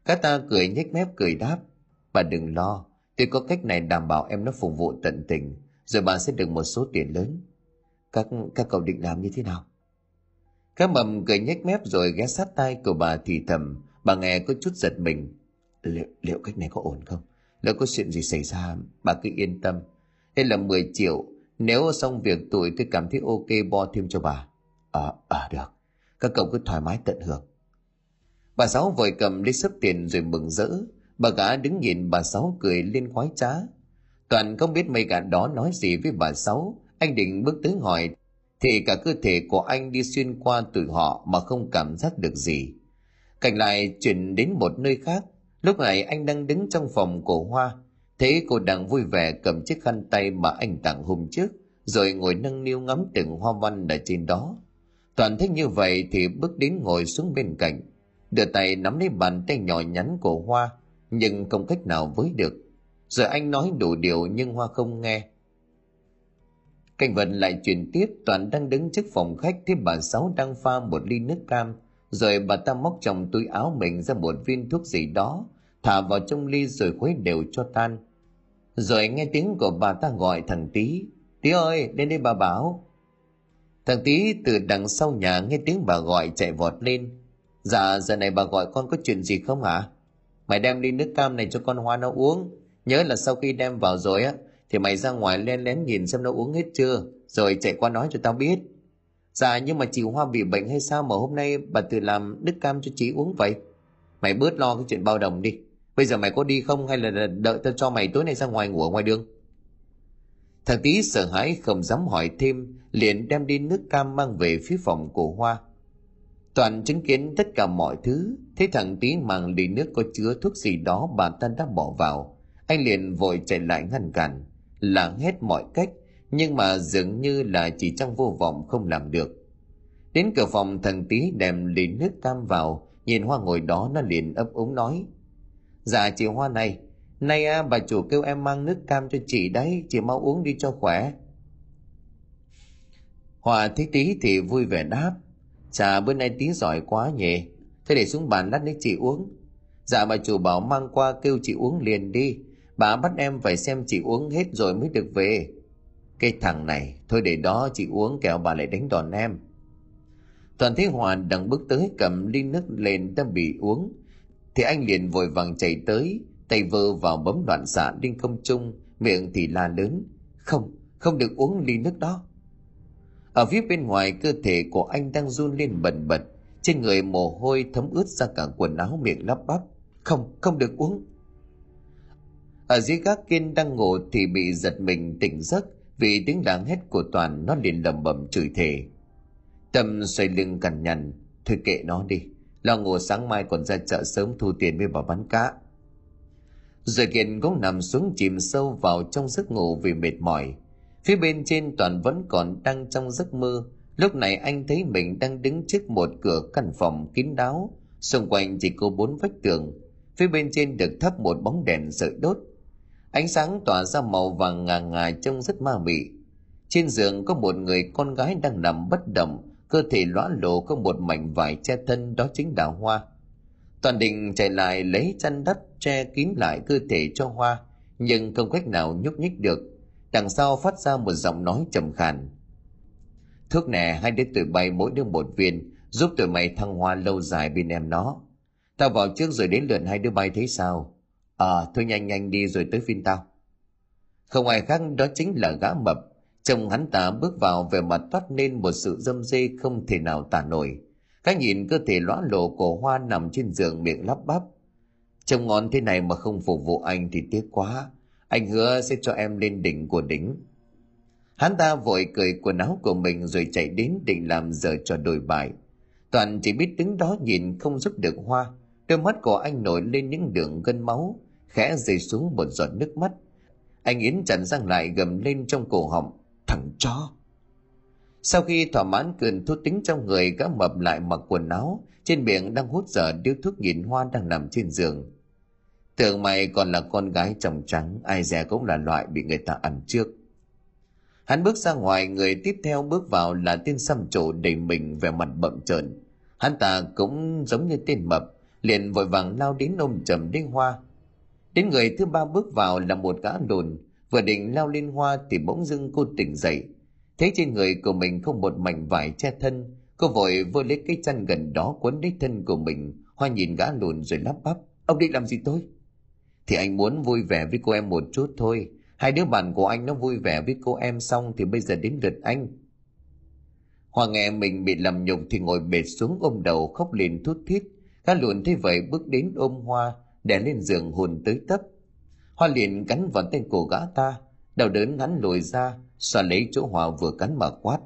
Các ta cười nhếch mép cười đáp. Bà đừng lo, tôi có cách này đảm bảo em nó phục vụ tận tình, rồi bà sẽ được một số tiền lớn. Các các cậu định làm như thế nào? Các mầm cười nhếch mép rồi ghé sát tay của bà thì thầm, bà nghe có chút giật mình. Liệu, liệu cách này có ổn không? Nếu có chuyện gì xảy ra, bà cứ yên tâm hay là 10 triệu, nếu xong việc tuổi tôi cảm thấy ok bo thêm cho bà. Ờ, à, à, được. Các cậu cứ thoải mái tận hưởng. Bà Sáu vội cầm lấy sấp tiền rồi mừng rỡ. Bà gã đứng nhìn bà Sáu cười lên khoái trá. Toàn không biết mấy gã đó nói gì với bà Sáu. Anh định bước tới hỏi thì cả cơ thể của anh đi xuyên qua tụi họ mà không cảm giác được gì. Cảnh lại chuyển đến một nơi khác. Lúc này anh đang đứng trong phòng của Hoa. Thế cô đang vui vẻ cầm chiếc khăn tay mà anh tặng hôm trước, rồi ngồi nâng niu ngắm từng hoa văn ở trên đó. Toàn thích như vậy thì bước đến ngồi xuống bên cạnh, đưa tay nắm lấy bàn tay nhỏ nhắn của Hoa, nhưng không cách nào với được. Rồi anh nói đủ điều nhưng Hoa không nghe. Cảnh vật lại chuyển tiếp, Toàn đang đứng trước phòng khách thấy bà Sáu đang pha một ly nước cam, rồi bà ta móc trong túi áo mình ra một viên thuốc gì đó, thả vào trong ly rồi khuấy đều cho tan. Rồi nghe tiếng của bà ta gọi thằng Tý, Tý ơi, lên đây bà bảo. Thằng Tý từ đằng sau nhà nghe tiếng bà gọi chạy vọt lên. Dạ, giờ này bà gọi con có chuyện gì không hả? Mày đem ly nước cam này cho con Hoa nó uống. Nhớ là sau khi đem vào rồi á, thì mày ra ngoài len lén nhìn xem nó uống hết chưa, rồi chạy qua nói cho tao biết. Dạ, nhưng mà chị Hoa bị bệnh hay sao mà hôm nay bà tự làm nước cam cho chị uống vậy? Mày bớt lo cái chuyện bao đồng đi. Bây giờ mày có đi không hay là đợi tao cho mày tối nay ra ngoài ngủ ở ngoài đường? Thằng tí sợ hãi không dám hỏi thêm, liền đem đi nước cam mang về phía phòng của Hoa. Toàn chứng kiến tất cả mọi thứ, thấy thằng tí mang ly nước có chứa thuốc gì đó bà ta đã bỏ vào. Anh liền vội chạy lại ngăn cản, làng hết mọi cách, nhưng mà dường như là chỉ trong vô vọng không làm được. Đến cửa phòng thằng tí đem ly nước cam vào, nhìn Hoa ngồi đó nó liền ấp úng nói. Dạ chị Hoa này, Nay à, bà chủ kêu em mang nước cam cho chị đấy, chị mau uống đi cho khỏe. Hòa thấy tí thì vui vẻ đáp. Chà bữa nay tí giỏi quá nhỉ. Thế để xuống bàn lát nước chị uống. Dạ bà chủ bảo mang qua kêu chị uống liền đi. Bà bắt em phải xem chị uống hết rồi mới được về. Cái thằng này, thôi để đó chị uống kẹo bà lại đánh đòn em. Toàn thấy Hòa đang bước tới cầm ly nước lên đang bị uống. Thì anh liền vội vàng chạy tới, tay vơ vào bấm loạn xạ lên không trung miệng thì la lớn không không được uống ly nước đó. Ở phía bên ngoài cơ thể của anh đang run lên bần bật trên người mồ hôi thấm ướt ra cả quần áo miệng lắp bắp không không được uống. Ở dưới gác kiên đang ngủ thì bị giật mình tỉnh giấc vì tiếng đáng hét của toàn nó liền lầm bầm chửi thề. Tâm xoay lưng cằn nhằn thôi kệ nó đi lo ngủ sáng mai còn ra chợ sớm thu tiền với bà bán cá. Rồi kiện cũng nằm xuống chìm sâu vào trong giấc ngủ vì mệt mỏi. Phía bên trên toàn vẫn còn đang trong giấc mơ. Lúc này anh thấy mình đang đứng trước một cửa căn phòng kín đáo. Xung quanh chỉ có bốn vách tường. Phía bên trên được thắp một bóng đèn sợi đốt. Ánh sáng tỏa ra màu vàng ngà ngà trông rất ma mị. Trên giường có một người con gái đang nằm bất động cơ thể lõa lộ có một mảnh vải che thân đó chính là hoa. Toàn định chạy lại lấy chăn đắp che kín lại cơ thể cho hoa nhưng không cách nào nhúc nhích được. Đằng sau phát ra một giọng nói trầm khàn. Thuốc nè hai đứa tụi bay mỗi đứa một viên giúp tụi mày thăng hoa lâu dài bên em nó. Tao vào trước rồi đến lượt hai đứa bay thấy sao? À, thôi nhanh nhanh đi rồi tới phiên tao. Không ai khác đó chính là gã mập chồng hắn ta bước vào về mặt toát lên một sự dâm dê không thể nào tả nổi. Cái nhìn cơ thể lõa lộ của hoa nằm trên giường miệng lắp bắp. Trông ngon thế này mà không phục vụ anh thì tiếc quá. Anh hứa sẽ cho em lên đỉnh của đỉnh. Hắn ta vội cười quần áo của mình rồi chạy đến định làm giờ cho đổi bài toàn chỉ biết đứng đó nhìn không giúp được hoa. Đôi mắt của anh nổi lên những đường gân máu, khẽ rơi xuống một giọt nước mắt. Anh yến chặn răng lại gầm lên trong cổ họng thằng chó. Sau khi thỏa mãn cơn thú tính trong người, gã mập lại mặc quần áo, trên miệng đang hút dở điếu thuốc nghìn hoa đang nằm trên giường. Tưởng mày còn là con gái chồng trắng, ai dè cũng là loại bị người ta ăn trước. Hắn bước ra ngoài, người tiếp theo bước vào là tên xăm trổ đầy mình về mặt bậm trợn. Hắn ta cũng giống như tên mập, liền vội vàng lao đến ôm chầm đinh hoa. Đến người thứ ba bước vào là một gã đồn vừa định lao lên hoa thì bỗng dưng cô tỉnh dậy. Thấy trên người của mình không một mảnh vải che thân, cô vội vơ lấy cái chăn gần đó quấn lấy thân của mình. Hoa nhìn gã lùn rồi lắp bắp, ông định làm gì tôi? Thì anh muốn vui vẻ với cô em một chút thôi. Hai đứa bạn của anh nó vui vẻ với cô em xong thì bây giờ đến lượt anh. Hoa nghe mình bị làm nhục thì ngồi bệt xuống ôm đầu khóc lên thút thít. Gã lùn thấy vậy bước đến ôm hoa, đè lên giường hồn tới tấp hoa liền cắn vào tay cổ gã ta, đau đớn hắn lùi ra, xoa lấy chỗ hòa vừa cắn mà quát.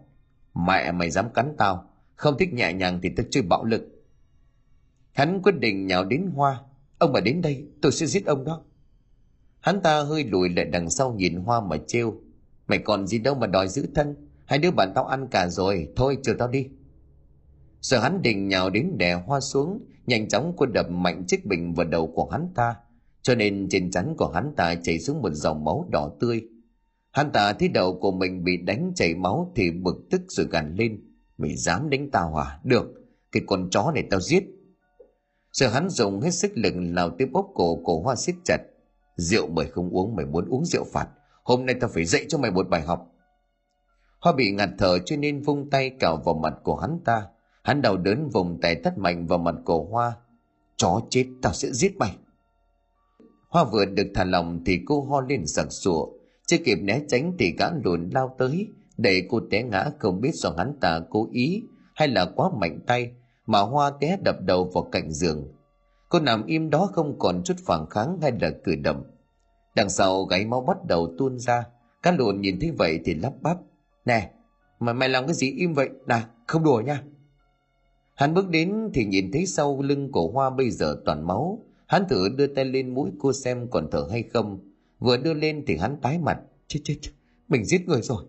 Mẹ, mày dám cắn tao, không thích nhẹ nhàng thì tao chơi bạo lực. Hắn quyết định nhào đến hoa. Ông mà đến đây, tôi sẽ giết ông đó. Hắn ta hơi lùi lại đằng sau nhìn hoa mà trêu. Mày còn gì đâu mà đòi giữ thân, hai đứa bạn tao ăn cả rồi, thôi chờ tao đi. Giờ hắn định nhào đến đè hoa xuống, nhanh chóng quân đập mạnh chiếc bình vào đầu của hắn ta cho nên trên chắn của hắn ta chảy xuống một dòng máu đỏ tươi Hắn ta thấy đầu của mình bị đánh chảy máu thì bực tức rồi gằn lên. Mày dám đánh tao à? Được, cái con chó này tao giết. rồi hắn dùng hết sức lực lao tiếp ốc cổ cổ hoa siết chặt. Rượu mày không uống mày muốn uống rượu phạt. Hôm nay tao phải dạy cho mày một bài học. Hoa bị ngạt thở cho nên vung tay cào vào mặt của hắn ta. Hắn đau đớn vùng tay tắt mạnh vào mặt cổ hoa. Chó chết tao sẽ giết mày. Hoa vừa được thả lòng thì cô ho lên sặc sụa. Chưa kịp né tránh thì gã lùn lao tới, để cô té ngã không biết do hắn ta cố ý hay là quá mạnh tay mà hoa té đập đầu vào cạnh giường. Cô nằm im đó không còn chút phản kháng hay là cử động. Đằng sau gáy máu bắt đầu tuôn ra cá lùn nhìn thấy vậy thì lắp bắp. Nè, mà mày làm cái gì im vậy? Nè, không đùa nha. Hắn bước đến thì nhìn thấy sau lưng cổ hoa bây giờ toàn máu hắn thử đưa tay lên mũi cô xem còn thở hay không. Vừa đưa lên thì hắn tái mặt. Chết chết chết. Mình giết người rồi.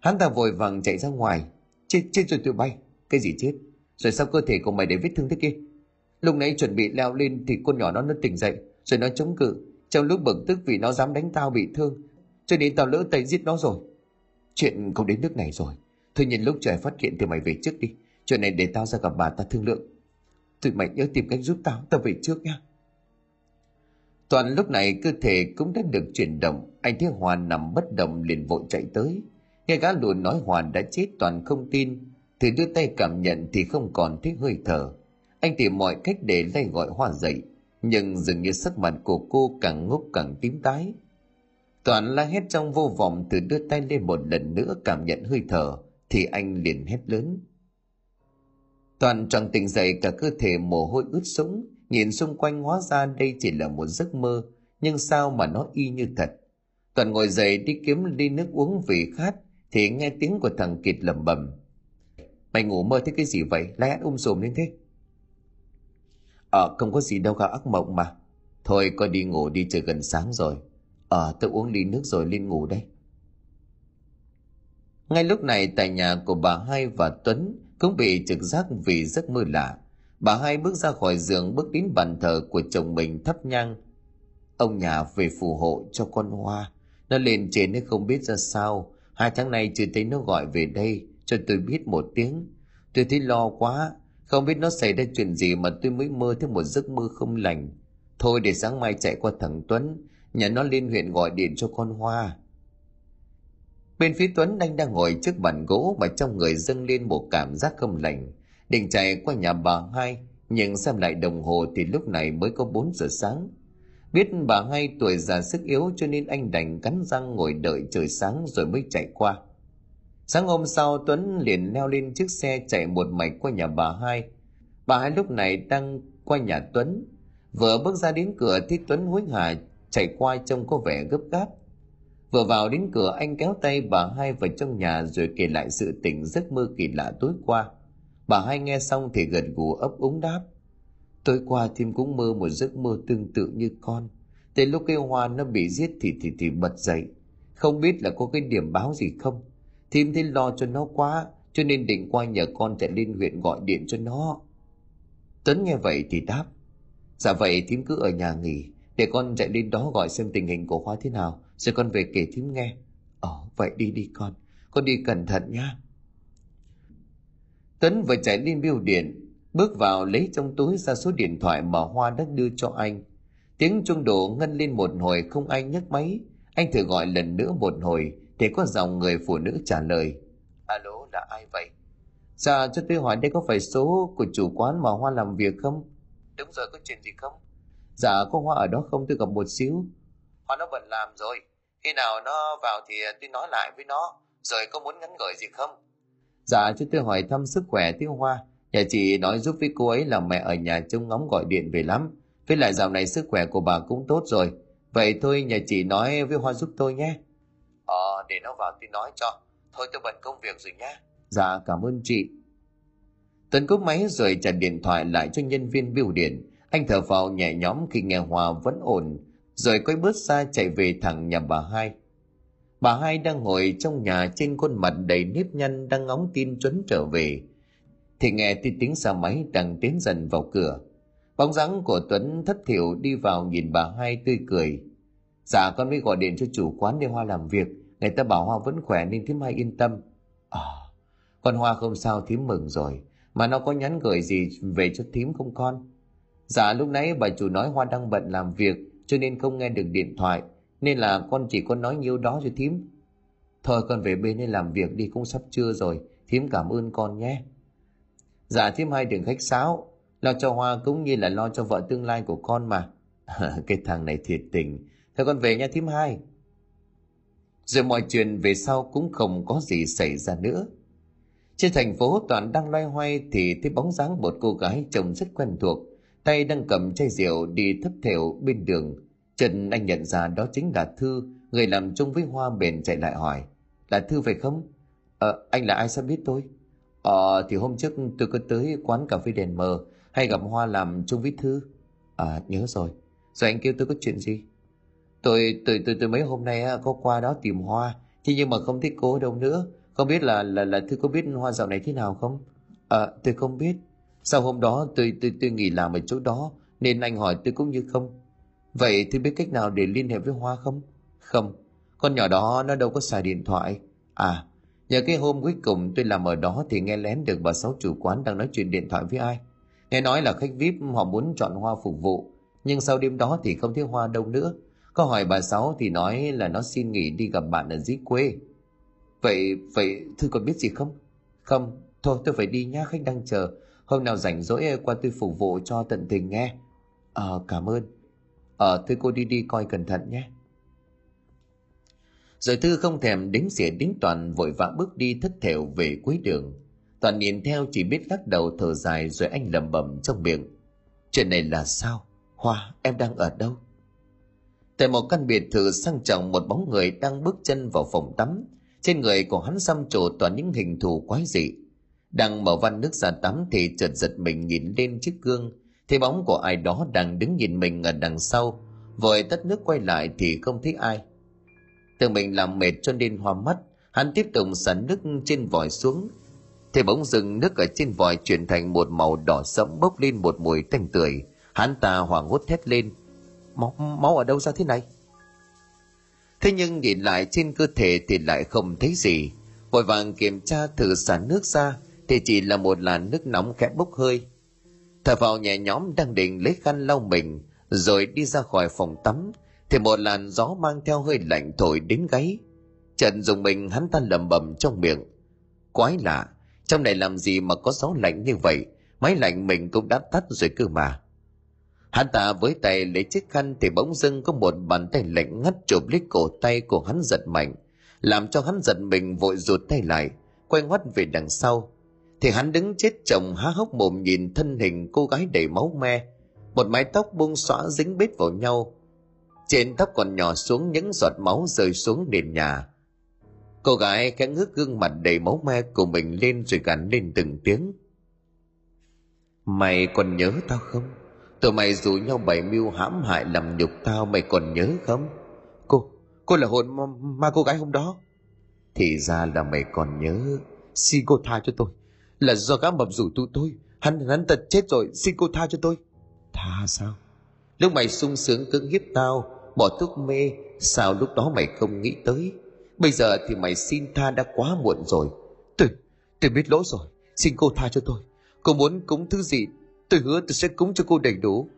Hắn ta vội vàng chạy ra ngoài. Chết chết rồi tụi bay. Cái gì chết? Rồi sao cơ thể của mày để vết thương thế kia? Lúc nãy chuẩn bị leo lên thì con nhỏ nó nó tỉnh dậy, rồi nó chống cự. Trong lúc bực tức vì nó dám đánh tao bị thương, cho nên tao lỡ tay giết nó rồi. Chuyện không đến nước này rồi. Thôi nhìn lúc trời phát hiện thì mày về trước đi. Chuyện này để tao ra gặp bà ta thương lượng tụi mày nhớ tìm cách giúp tao tao về trước nha Toàn lúc này cơ thể cũng đã được chuyển động, anh thấy Hoàn nằm bất động liền vội chạy tới. Nghe gã lùn nói Hoàn đã chết Toàn không tin, thì đưa tay cảm nhận thì không còn thấy hơi thở. Anh tìm mọi cách để lay gọi Hoa dậy, nhưng dường như sắc mặt của cô càng ngốc càng tím tái. Toàn la hét trong vô vọng từ đưa tay lên một lần nữa cảm nhận hơi thở, thì anh liền hét lớn. Toàn tròn tỉnh dậy cả cơ thể mồ hôi ướt sũng, Nhìn xung quanh hóa ra đây chỉ là một giấc mơ, nhưng sao mà nó y như thật. Toàn ngồi dậy đi kiếm ly nước uống vì khát, thì nghe tiếng của thằng Kiệt lầm bầm Mày ngủ mơ thấy cái gì vậy? Lại ăn um sùm lên thế. Ờ, không có gì đâu cả ác mộng mà. Thôi coi đi ngủ đi trời gần sáng rồi. Ờ, tôi uống ly nước rồi lên ngủ đây. Ngay lúc này tại nhà của bà Hai và Tuấn cũng bị trực giác vì giấc mơ lạ. Bà hai bước ra khỏi giường, bước đến bàn thờ của chồng mình thắp nhang. Ông nhà về phù hộ cho con hoa. Nó lên trên nó không biết ra sao. Hai tháng nay chưa thấy nó gọi về đây, cho tôi biết một tiếng. Tôi thấy lo quá. Không biết nó xảy ra chuyện gì mà tôi mới mơ thấy một giấc mơ không lành. Thôi để sáng mai chạy qua thằng tuấn. Nhà nó lên huyện gọi điện cho con hoa bên phía tuấn anh đang ngồi trước bàn gỗ và trong người dâng lên một cảm giác không lành. Định chạy qua nhà bà hai, nhưng xem lại đồng hồ thì lúc này mới có 4 giờ sáng. Biết bà hai tuổi già sức yếu cho nên anh đành cắn răng ngồi đợi trời sáng rồi mới chạy qua. Sáng hôm sau, tuấn liền leo lên chiếc xe chạy một mạch qua nhà bà hai. Bà hai lúc này đang qua nhà tuấn. Vừa bước ra đến cửa thì tuấn hối hả chạy qua trông có vẻ gấp gáp vừa vào đến cửa, anh kéo tay bà hai vào trong nhà rồi kể lại sự tình giấc mơ kỳ lạ tối qua. Bà hai nghe xong thì gật gù ấp úng đáp, tối qua thím cũng mơ một giấc mơ tương tự như con. Tới lúc cây hoa nó bị giết thì thì thì bật dậy. Không biết là có cái điểm báo gì không? Thím thấy lo cho nó quá, cho nên định qua nhờ con chạy lên huyện gọi điện cho nó. Tuấn nghe vậy thì đáp dạ vậy thím cứ ở nhà nghỉ, để con chạy lên đó gọi xem tình hình của hoa thế nào rồi con về kể thím nghe. Ồ vậy đi đi con. Con đi cẩn thận nhá. Tuấn vừa chạy lên biêu điện, bước vào lấy trong túi ra số điện thoại mà hoa đã đưa cho anh. Tiếng chuông đổ ngân lên một hồi không ai nhấc máy. Anh thử gọi lần nữa một hồi để có dòng người phụ nữ trả lời. Alo, là ai vậy? Dạ cho tôi hỏi đây có phải số của chủ quán mà hoa làm việc không? Đúng rồi, có chuyện gì không? Dạ có hoa ở đó không? Tôi gặp một xíu. Hoa nó bận làm rồi khi nào nó vào thì tôi nói lại với nó rồi có muốn ngắn gửi gì không dạ cho tôi hỏi thăm sức khỏe tiếng hoa Nhà chị nói giúp với cô ấy là mẹ ở nhà trông ngóng gọi điện về lắm. Với lại dạo này sức khỏe của bà cũng tốt rồi. Vậy thôi nhà chị nói với Hoa giúp tôi nhé. Ờ, để nó vào tôi nói cho. Thôi tôi bận công việc rồi nhé. Dạ, cảm ơn chị. Tuấn cúp máy rồi trả điện thoại lại cho nhân viên biểu điện. Anh thở vào nhẹ nhõm khi nghe Hoa vẫn ổn. Rồi quay bước xa chạy về thẳng nhà bà hai. Bà hai đang ngồi trong nhà trên khuôn mặt đầy nếp nhăn đang ngóng tin Tuấn trở về. Thì nghe tiếng tiếng xe máy đang tiến dần vào cửa. Bóng dáng của tuấn thất thiểu đi vào nhìn bà hai tươi cười. Dạ con mới gọi điện cho chủ quán để hoa làm việc. Người ta bảo hoa vẫn khỏe nên thím hai yên tâm. À, con hoa không sao thím mừng rồi. Mà nó có nhắn gửi gì về cho thím không con? Dạ lúc nãy bà chủ nói hoa đang bận làm việc cho nên không nghe được điện thoại nên là con chỉ có nói nhiêu đó cho thím thôi con về bên đây làm việc đi cũng sắp trưa rồi thím cảm ơn con nhé Dạ thím hai đừng khách sáo, lo cho Hoa cũng như là lo cho vợ tương lai của con mà. cái thằng này thiệt tình, thôi con về nha thím hai. Rồi mọi chuyện về sau cũng không có gì xảy ra nữa. Trên thành phố Toàn đang loay hoay thì thấy bóng dáng một cô gái trông rất quen thuộc, tay đang cầm chai rượu đi thấp thểu bên đường. Trần anh nhận ra đó chính là Thư, người làm chung với Hoa bền chạy lại hỏi. Là Thư phải không? Ờ, anh là ai sao biết tôi? Ờ thì hôm trước tôi có tới quán cà phê đèn mờ hay gặp Hoa làm chung với Thư. À nhớ rồi. Rồi anh kêu tôi có chuyện gì? Tôi tôi tôi tôi mấy hôm nay có qua đó tìm Hoa, thế nhưng mà không thấy cô đâu nữa. Không biết là là là Thư có biết Hoa dạo này thế nào không? À tôi không biết. Sau hôm đó tôi tôi tôi nghỉ làm ở chỗ đó nên anh hỏi tôi cũng như không. Vậy Thư biết cách nào để liên hệ với Hoa không? Không. Con nhỏ đó nó đâu có xài điện thoại. À Nhờ cái hôm cuối cùng tôi làm ở đó thì nghe lén được bà sáu chủ quán đang nói chuyện điện thoại với ai. Nghe nói là khách VIP họ muốn chọn hoa phục vụ, nhưng sau đêm đó thì không thấy hoa đâu nữa. Có hỏi bà sáu thì nói là nó xin nghỉ đi gặp bạn ở dưới quê. Vậy, vậy Thư còn biết gì không? Không, thôi tôi phải đi nhá, khách đang chờ. Hôm nào rảnh rỗi qua tôi phục vụ cho tận tình nghe. Ờ, cảm ơn. Ờ, thôi cô đi đi coi cẩn thận nhé. Rồi Thư không thèm đếm xỉa đính Toàn vội vã bước đi thất thểu về cuối đường. Toàn nhìn theo chỉ biết lắc đầu thở dài rồi anh lẩm bẩm trong miệng. Chuyện này là sao? Hoa, em đang ở đâu? Tại một căn biệt thự sang trọng một bóng người đang bước chân vào phòng tắm. Trên người của hắn xăm trổ toàn những hình thù quái dị. Đang mở văn nước ra tắm thì chợt giật mình nhìn lên chiếc gương. Thấy bóng của ai đó đang đứng nhìn mình ở đằng sau. Vội tắt nước quay lại thì không thấy ai Tưởng mình làm mệt cho nên hoa mắt, hắn tiếp tục xả nước trên vòi xuống. Thì bỗng dừng nước ở trên vòi chuyển thành một màu đỏ sẫm bốc lên một mùi tanh tưởi. Hắn ta hoảng hốt thét lên. máu máu ở đâu ra thế này thế nhưng nhìn lại trên cơ thể thì lại không thấy gì vội vàng kiểm tra thử xả nước ra thì chỉ là một làn nước nóng khẽ bốc hơi. Thở vào nhẹ nhõm đang định lấy khăn lau mình, rồi đi ra khỏi phòng tắm, thì một làn gió mang theo hơi lạnh thổi đến gáy. Trần dùng mình hắn ta lầm bầm trong miệng, quái lạ, trong này làm gì mà có gió lạnh như vậy? Máy lạnh mình cũng đã tắt rồi cơ mà. Hắn ta với tay lấy chiếc khăn thì bỗng dưng có một bàn tay lạnh ngắt chụp lấy cổ tay của hắn giật mạnh, làm cho hắn giật mình vội rụt tay lại, quay ngoắt về đằng sau thì hắn đứng chết chồng há hốc mồm nhìn thân hình cô gái đầy máu me. Một mái tóc buông xõa dính bết vào nhau. Trên tóc còn nhỏ xuống những giọt máu rơi xuống nền nhà. Cô gái khẽ ngước gương mặt đầy máu me của mình lên rồi gắn lên từng tiếng. Mày còn nhớ tao không? Tụi mày rủ nhau bày mưu hãm hại làm nhục tao mày còn nhớ không? Cô cô là hồn ma, ma cô gái hôm đó. Thì ra là mày còn nhớ. Xin cô tha cho tôi là do gã mập rủ tụi tôi. Hắn hắn tật chết rồi xin cô tha cho tôi. Tha sao? Lúc mày sung sướng cưỡng hiếp tao bỏ thuốc mê sao lúc đó mày không nghĩ tới? Bây giờ thì mày xin tha đã quá muộn rồi. Tôi tôi biết lỗi rồi xin cô tha cho tôi. Cô muốn cúng thứ gì tôi hứa tôi sẽ cúng cho cô đầy đủ.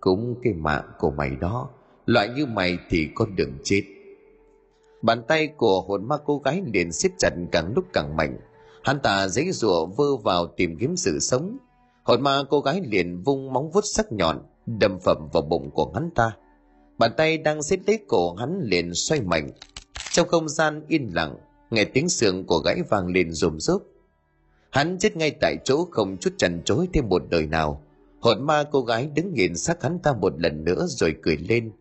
Cúng cái mạng của mày đó loại như mày thì con đừng chết. Bàn tay của hồn ma cô gái liền siết chặt càng lúc càng mạnh hắn ta giấy rùa vơ vào tìm kiếm sự sống. Hồn ma cô gái liền vung móng vuốt sắc nhọn, đâm phẩm vào bụng của hắn ta. Bàn tay đang xếp lấy cổ hắn liền xoay mạnh. Trong không gian yên lặng, nghe tiếng sườn của gãy vang lên rùm rớp hắn chết ngay tại chỗ không chút chần chối thêm một đời nào. Hồn ma cô gái đứng nhìn xác hắn ta một lần nữa rồi cười lên.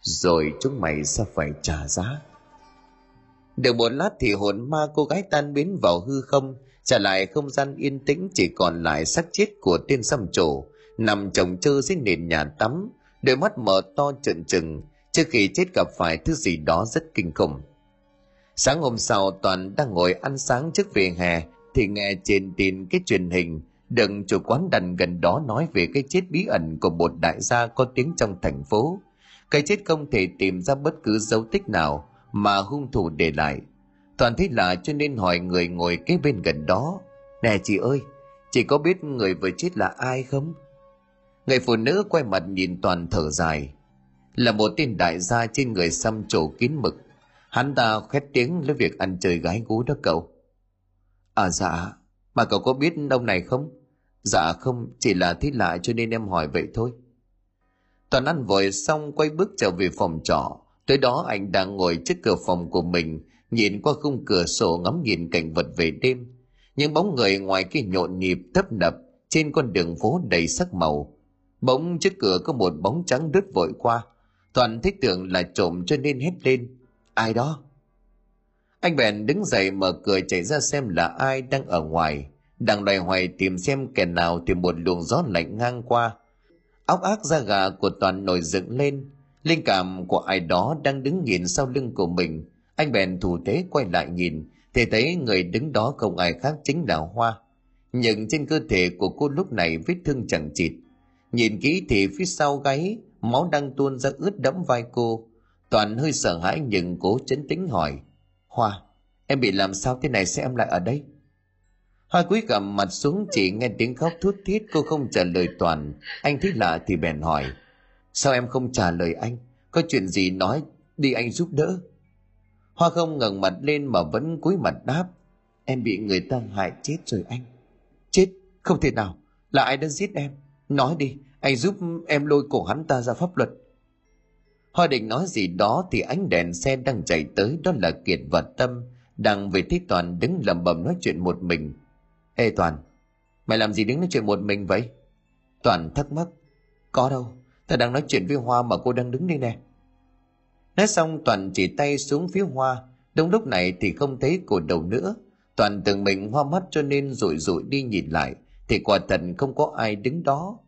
Rồi chúng mày sẽ phải trả giá được một lát thì hồn ma cô gái tan biến vào hư không, trả lại không gian yên tĩnh chỉ còn lại xác chết của tên xăm trổ. Nằm chồng chơ dưới nền nhà tắm, đôi mắt mở to trợn trừng, trước khi chết gặp phải thứ gì đó rất kinh khủng. Sáng hôm sau, toàn đang ngồi ăn sáng trước vỉa hè, thì nghe trên tin cái truyền hình, đừng chủ quán đành gần đó nói về cái chết bí ẩn của một đại gia có tiếng trong thành phố. Cái chết không thể tìm ra bất cứ dấu tích nào mà hung thủ để lại. Toàn thấy lạ cho nên hỏi người ngồi kế bên gần đó, nè chị ơi, chị có biết người vừa chết là ai không? Người phụ nữ quay mặt nhìn toàn thở dài. Là một tên đại gia trên người xăm trổ kín mực. Hắn ta khét tiếng lấy việc ăn chơi gái gú đó cậu. À dạ mà cậu có biết ông này không? Dạ không, chỉ là thấy lạ cho nên em hỏi vậy thôi. Toàn ăn vội xong quay bước trở về phòng trọ tới đó anh đang ngồi trước cửa phòng của mình, nhìn qua khung cửa sổ ngắm nhìn cảnh vật về đêm. Những bóng người ngoài kia nhộn nhịp tấp nập trên con đường phố đầy sắc màu. Bỗng trước cửa có một bóng trắng đứt vội qua. Toàn thích tưởng là trộm cho nên hét lên. Ai đó? Anh bèn đứng dậy mở cửa chạy ra xem là ai đang ở ngoài. Đang loay hoay tìm xem kẻ nào thì một luồng gió lạnh ngang qua. Óc ác da gà của toàn nổi dựng lên linh cảm của ai đó đang đứng nhìn sau lưng của mình. Anh bèn thủ thế quay lại nhìn, thì thấy người đứng đó không ai khác chính là hoa. Nhưng trên cơ thể của cô lúc này vết thương chẳng chịt. Nhìn kỹ thì phía sau gáy, máu đang tuôn ra ướt đẫm vai cô. Toàn hơi sợ hãi nhưng cố chấn tĩnh hỏi, hoa, em bị làm sao thế này? Sao em lại ở đây? Hoa cúi gằm mặt xuống chỉ nghe tiếng khóc thút thít, cô không trả lời toàn. Anh thấy lạ thì bèn hỏi sao em không trả lời anh? Có chuyện gì nói, đi anh giúp đỡ. Hoa không ngẩng mặt lên mà vẫn cúi mặt đáp. Em bị người ta hại chết rồi anh. Chết? Không thể nào. Là ai đã giết em? Nói đi, anh giúp em lôi cổ hắn ta ra pháp luật. Hoa định nói gì đó thì ánh đèn xe đang chạy tới, đó là kiệt và tâm đang về thấy toàn đứng lẩm bẩm nói chuyện một mình. Ê toàn, mày làm gì đứng nói chuyện một mình vậy? Toàn thắc mắc, có đâu ta đang nói chuyện với hoa mà cô đang đứng đây nè. Nói xong, toàn chỉ tay xuống phía hoa. Đông lúc này thì không thấy cổ đầu nữa. Toàn tưởng mình hoa mắt cho nên rụi rụi đi nhìn lại. Thì quả thật không có ai đứng đó.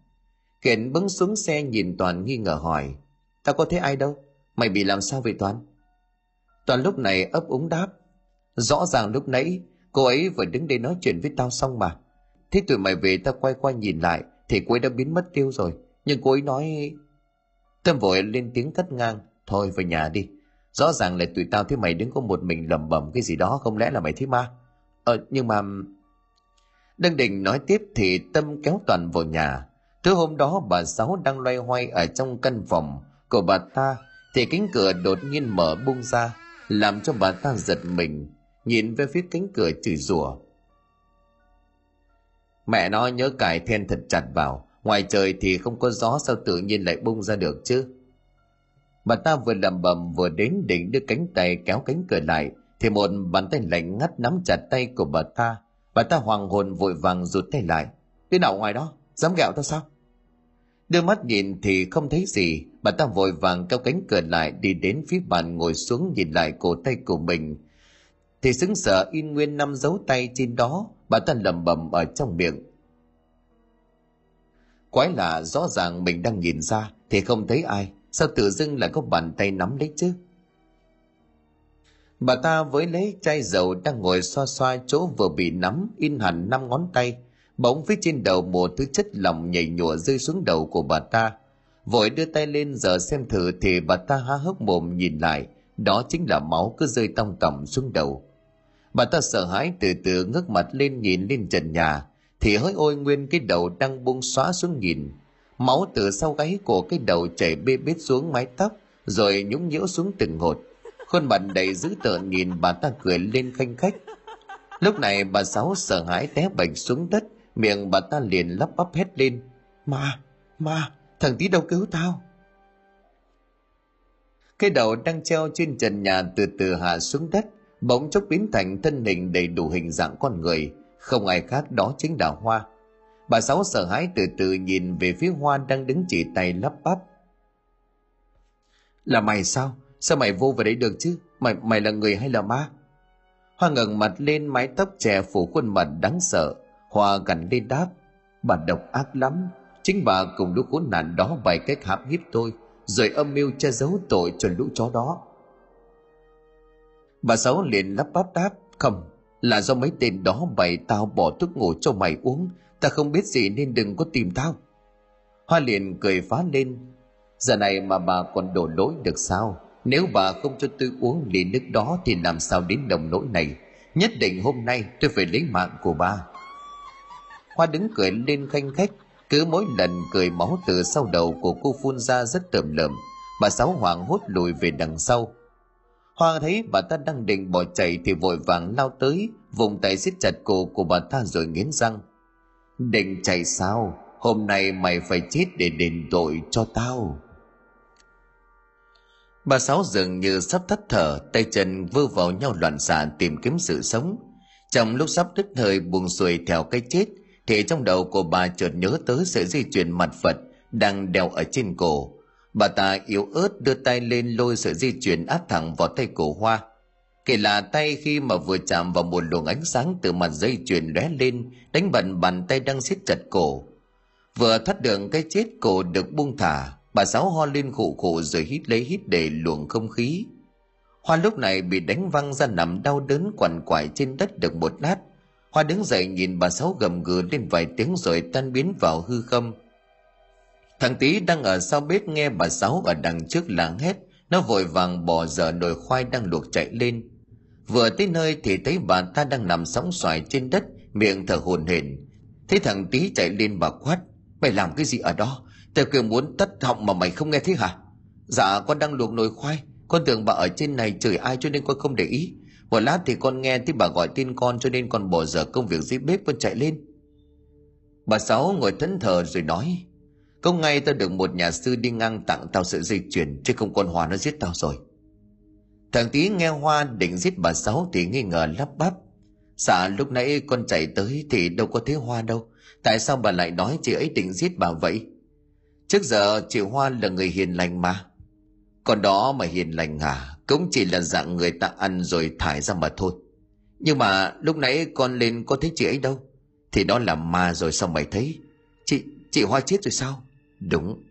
Kiện bứng xuống xe nhìn toàn nghi ngờ hỏi tao có thấy ai đâu? Mày bị làm sao vậy toàn? Toàn lúc này ấp úng đáp, rõ ràng lúc nãy cô ấy vừa đứng đây nói chuyện với tao xong mà. Thế tụi mày về tao quay qua nhìn lại thì cô ấy đã biến mất tiêu rồi nhưng cô ấy nói, Tâm vội lên tiếng cắt ngang. Thôi về nhà đi. Rõ ràng là tụi tao thấy mày đứng có một mình lẩm bẩm cái gì đó, không lẽ là mày thấy ma? Ờ nhưng mà... Đăng định nói tiếp thì Tâm kéo Toàn vào nhà. Thứ hôm đó bà Sáu đang loay hoay ở trong căn phòng của bà ta thì cánh cửa đột nhiên mở bung ra, làm cho bà ta giật mình, nhìn về phía cánh cửa chửi rủa mẹ nó nhớ cài then thật chặt vào ngoài trời thì không có gió sao tự nhiên lại bung ra được chứ? Bà ta vừa lẩm bẩm vừa đến định đưa cánh tay kéo cánh cửa lại, thì một bàn tay lạnh ngắt nắm chặt tay của bà ta. Bà ta hoàng hồn vội vàng rụt tay lại. Cái nào ngoài đó? Dám gẹo tao sao? Đưa mắt nhìn thì không thấy gì. Bà ta vội vàng kéo cánh cửa lại, đi đến phía bàn ngồi xuống nhìn lại cổ tay của mình. Thì xứng sở in nguyên năm dấu tay trên đó, bà ta lẩm bẩm ở trong miệng quái lạ, rõ ràng mình đang nhìn ra, thì không thấy ai. Sao tự dưng lại có bàn tay nắm lấy chứ? Bà ta với lấy chai dầu đang ngồi xoa xoa chỗ vừa bị nắm in hẳn năm ngón tay, bỗng phía trên đầu một thứ chất lỏng nhảy nhụa rơi xuống đầu của bà ta. Vội đưa tay lên giờ xem thử thì bà ta há hốc mồm nhìn lại, đó chính là máu cứ rơi tong tỏng xuống đầu. Bà ta sợ hãi từ từ ngước mặt lên nhìn lên trần nhà thì hỡi ôi, nguyên cái đầu đang buông xóa xuống nhìn. Máu từ sau gáy của cái đầu chảy bê bết xuống mái tóc, rồi nhúng nhiễu xuống từng hột. Khuôn mặt đầy dữ tợn nhìn bà ta cười lên khanh khách. Lúc này bà sáu sợ hãi té bệnh xuống đất, miệng bà ta liền lắp bắp hét lên. Ma ma, thằng tí đâu cứu tao? Cái đầu đang treo trên trần nhà từ từ hạ xuống đất, bỗng chốc biến thành thân hình đầy đủ hình dạng con người không ai khác đó chính là hoa. Bà sáu sợ hãi từ từ nhìn về phía hoa đang đứng chỉ tay lắp bắp. Là mày sao? Sao mày vô vào đấy được chứ? Mày mày là người hay là ma? Hoa ngẩng mặt lên mái tóc chè phủ khuôn mặt đáng sợ. Hoa gằn lên đáp. Bà độc ác lắm. Chính bà cùng lũ khốn nạn đó bày cách hãm hiếp tôi, rồi âm mưu che giấu tội cho lũ chó đó. Bà sáu liền lắp bắp đáp. Không là do mấy tên đó bày tao bỏ thuốc ngủ cho mày uống. Ta không biết gì nên đừng có tìm tao. Hoa liền cười phá lên. Giờ này mà bà còn đổ lỗi được sao? Nếu bà không cho tôi uống ly nước đó thì làm sao đến đồng nỗi này? Nhất định hôm nay tôi phải lấy mạng của bà. Hoa đứng cười lên khanh khách. Cứ mỗi lần cười máu từ sau đầu của cô phun ra rất tởm lợm bà sáu hoảng hốt lùi về đằng sau hoa thấy bà ta đang định bỏ chạy thì vội vàng lao tới, vùng tay siết chặt cổ của bà ta rồi nghiến răng. Định chạy sao? Hôm nay mày phải chết để đền tội cho tao. Bà sáu dường như sắp tắt thở, tay chân vơ vào nhau loạn xạ tìm kiếm sự sống. Trong lúc sắp đứt hơi buông xuôi theo cái chết, thì trong đầu của bà chợt nhớ tới sợi dây chuyền mặt phật đang đeo ở trên cổ bà ta yếu ớt đưa tay lên lôi sợi dây chuyền áp thẳng vào tay cổ hoa. Kể là tay khi mà vừa chạm vào một luồng ánh sáng từ mặt dây chuyền lóe lên, đánh bận bàn tay đang siết chặt cổ. Vừa thoát được cái chết, cổ được buông thả. Bà sáu ho lên khụ khụ rồi hít lấy hít để luồng không khí. Hoa lúc này bị đánh văng ra nằm đau đớn quằn quại trên đất được một lát hoa đứng dậy nhìn bà sáu gầm gừ lên vài tiếng rồi tan biến vào hư không thằng tý đang ở sau bếp nghe bà sáu ở đằng trước làng hét. Nó vội vàng bỏ dở nồi khoai đang luộc chạy lên. Vừa tới nơi thì thấy bà ta đang nằm sóng xoài trên đất, miệng thở hồn hển. Thấy thằng tý chạy lên bà quát, mày làm cái gì ở đó? Tao kêu muốn tắt họng mà mày không nghe thấy hả? Dạ con đang luộc nồi khoai. Con tưởng bà ở trên này chửi ai cho nên con không để ý. Một lát thì con nghe thấy bà gọi tên con cho nên con bỏ dở công việc dưới bếp con chạy lên. Bà sáu ngồi thẫn thờ rồi nói có ngay tao được một nhà sư đi ngang tặng tao sợi dây chuyền, chứ không con hòa nó giết tao rồi. Thằng tí nghe hoa định giết bà sáu thì nghi ngờ lắp bắp. Dạ lúc nãy con chạy tới thì đâu có thấy hoa đâu. Tại sao bà lại nói chị ấy định giết bà vậy? Trước giờ chị hoa là người hiền lành mà. Còn đó mà hiền lành à cũng chỉ là dạng người ta ăn rồi thải ra mà thôi. Nhưng mà lúc nãy con lên có thấy chị ấy đâu? Thì đó là ma rồi, sao mày thấy? Chị chị hoa chết rồi sao? Đúng.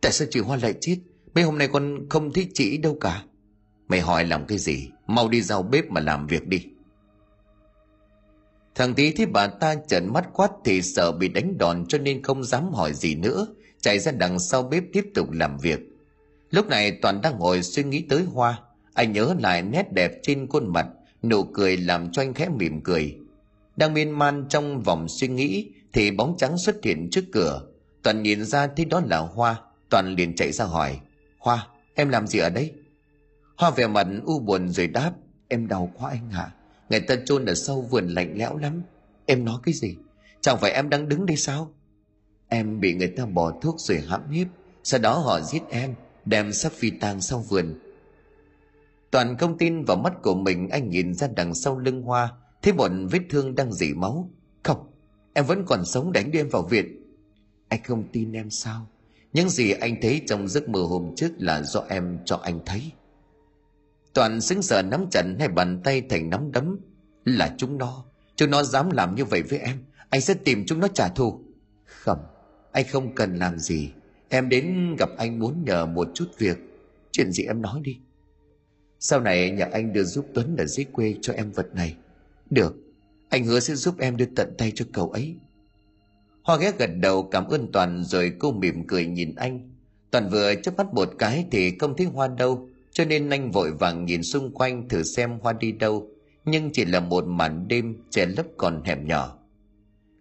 Tại sao chị hoa lại chết? Mấy hôm nay con không thấy chị đâu cả. Mày hỏi làm cái gì? Mau đi giao bếp mà làm việc đi. Thằng tí thấy bà ta trợn mắt quát thì sợ bị đánh đòn cho nên không dám hỏi gì nữa. Chạy ra đằng sau bếp tiếp tục làm việc. Lúc này toàn đang ngồi suy nghĩ tới hoa. Anh nhớ lại nét đẹp trên khuôn mặt, nụ cười làm cho anh khẽ mỉm cười. Đang miên man trong vòng suy nghĩ thì bóng trắng xuất hiện trước cửa toàn nhìn ra thấy đó là hoa. Toàn liền chạy ra hỏi, hoa, em làm gì ở đây? Hoa vẻ mặt u buồn rồi đáp, em đau quá anh hả? à. người ta chôn ở sâu vườn lạnh lẽo lắm. Em nói cái gì? Chẳng phải em đang đứng đây sao? Em bị người ta bỏ thuốc rồi hãm hiếp. Sau đó họ giết em, đem sắp phi tang sau vườn. Toàn không tin vào mắt của mình, anh nhìn ra đằng sau lưng hoa, thấy một vết thương đang dỉ máu. Không, em vẫn còn sống đánh đưa em vào viện anh không tin em sao? Những gì anh thấy trong giấc mơ hôm trước là do em cho anh thấy. Toàn xứng sờ nắm chặt hai bàn tay thành nắm đấm. Là chúng nó. Chúng nó dám làm như vậy với em. Anh sẽ tìm chúng nó trả thù. Không. Anh không cần làm gì. Em đến gặp anh muốn nhờ một chút việc. Chuyện gì em nói đi. Sau này nhờ anh đưa giúp tuấn ở dưới quê cho em vật này. Được. Anh hứa sẽ giúp em đưa tận tay cho cậu ấy hoa ghé gật đầu cảm ơn toàn rồi cô mỉm cười nhìn anh. Toàn vừa chớp mắt một cái thì không thấy hoa đâu, cho nên anh vội vàng nhìn xung quanh thử xem hoa đi đâu. Nhưng chỉ là một màn đêm che lấp còn hẻm nhỏ.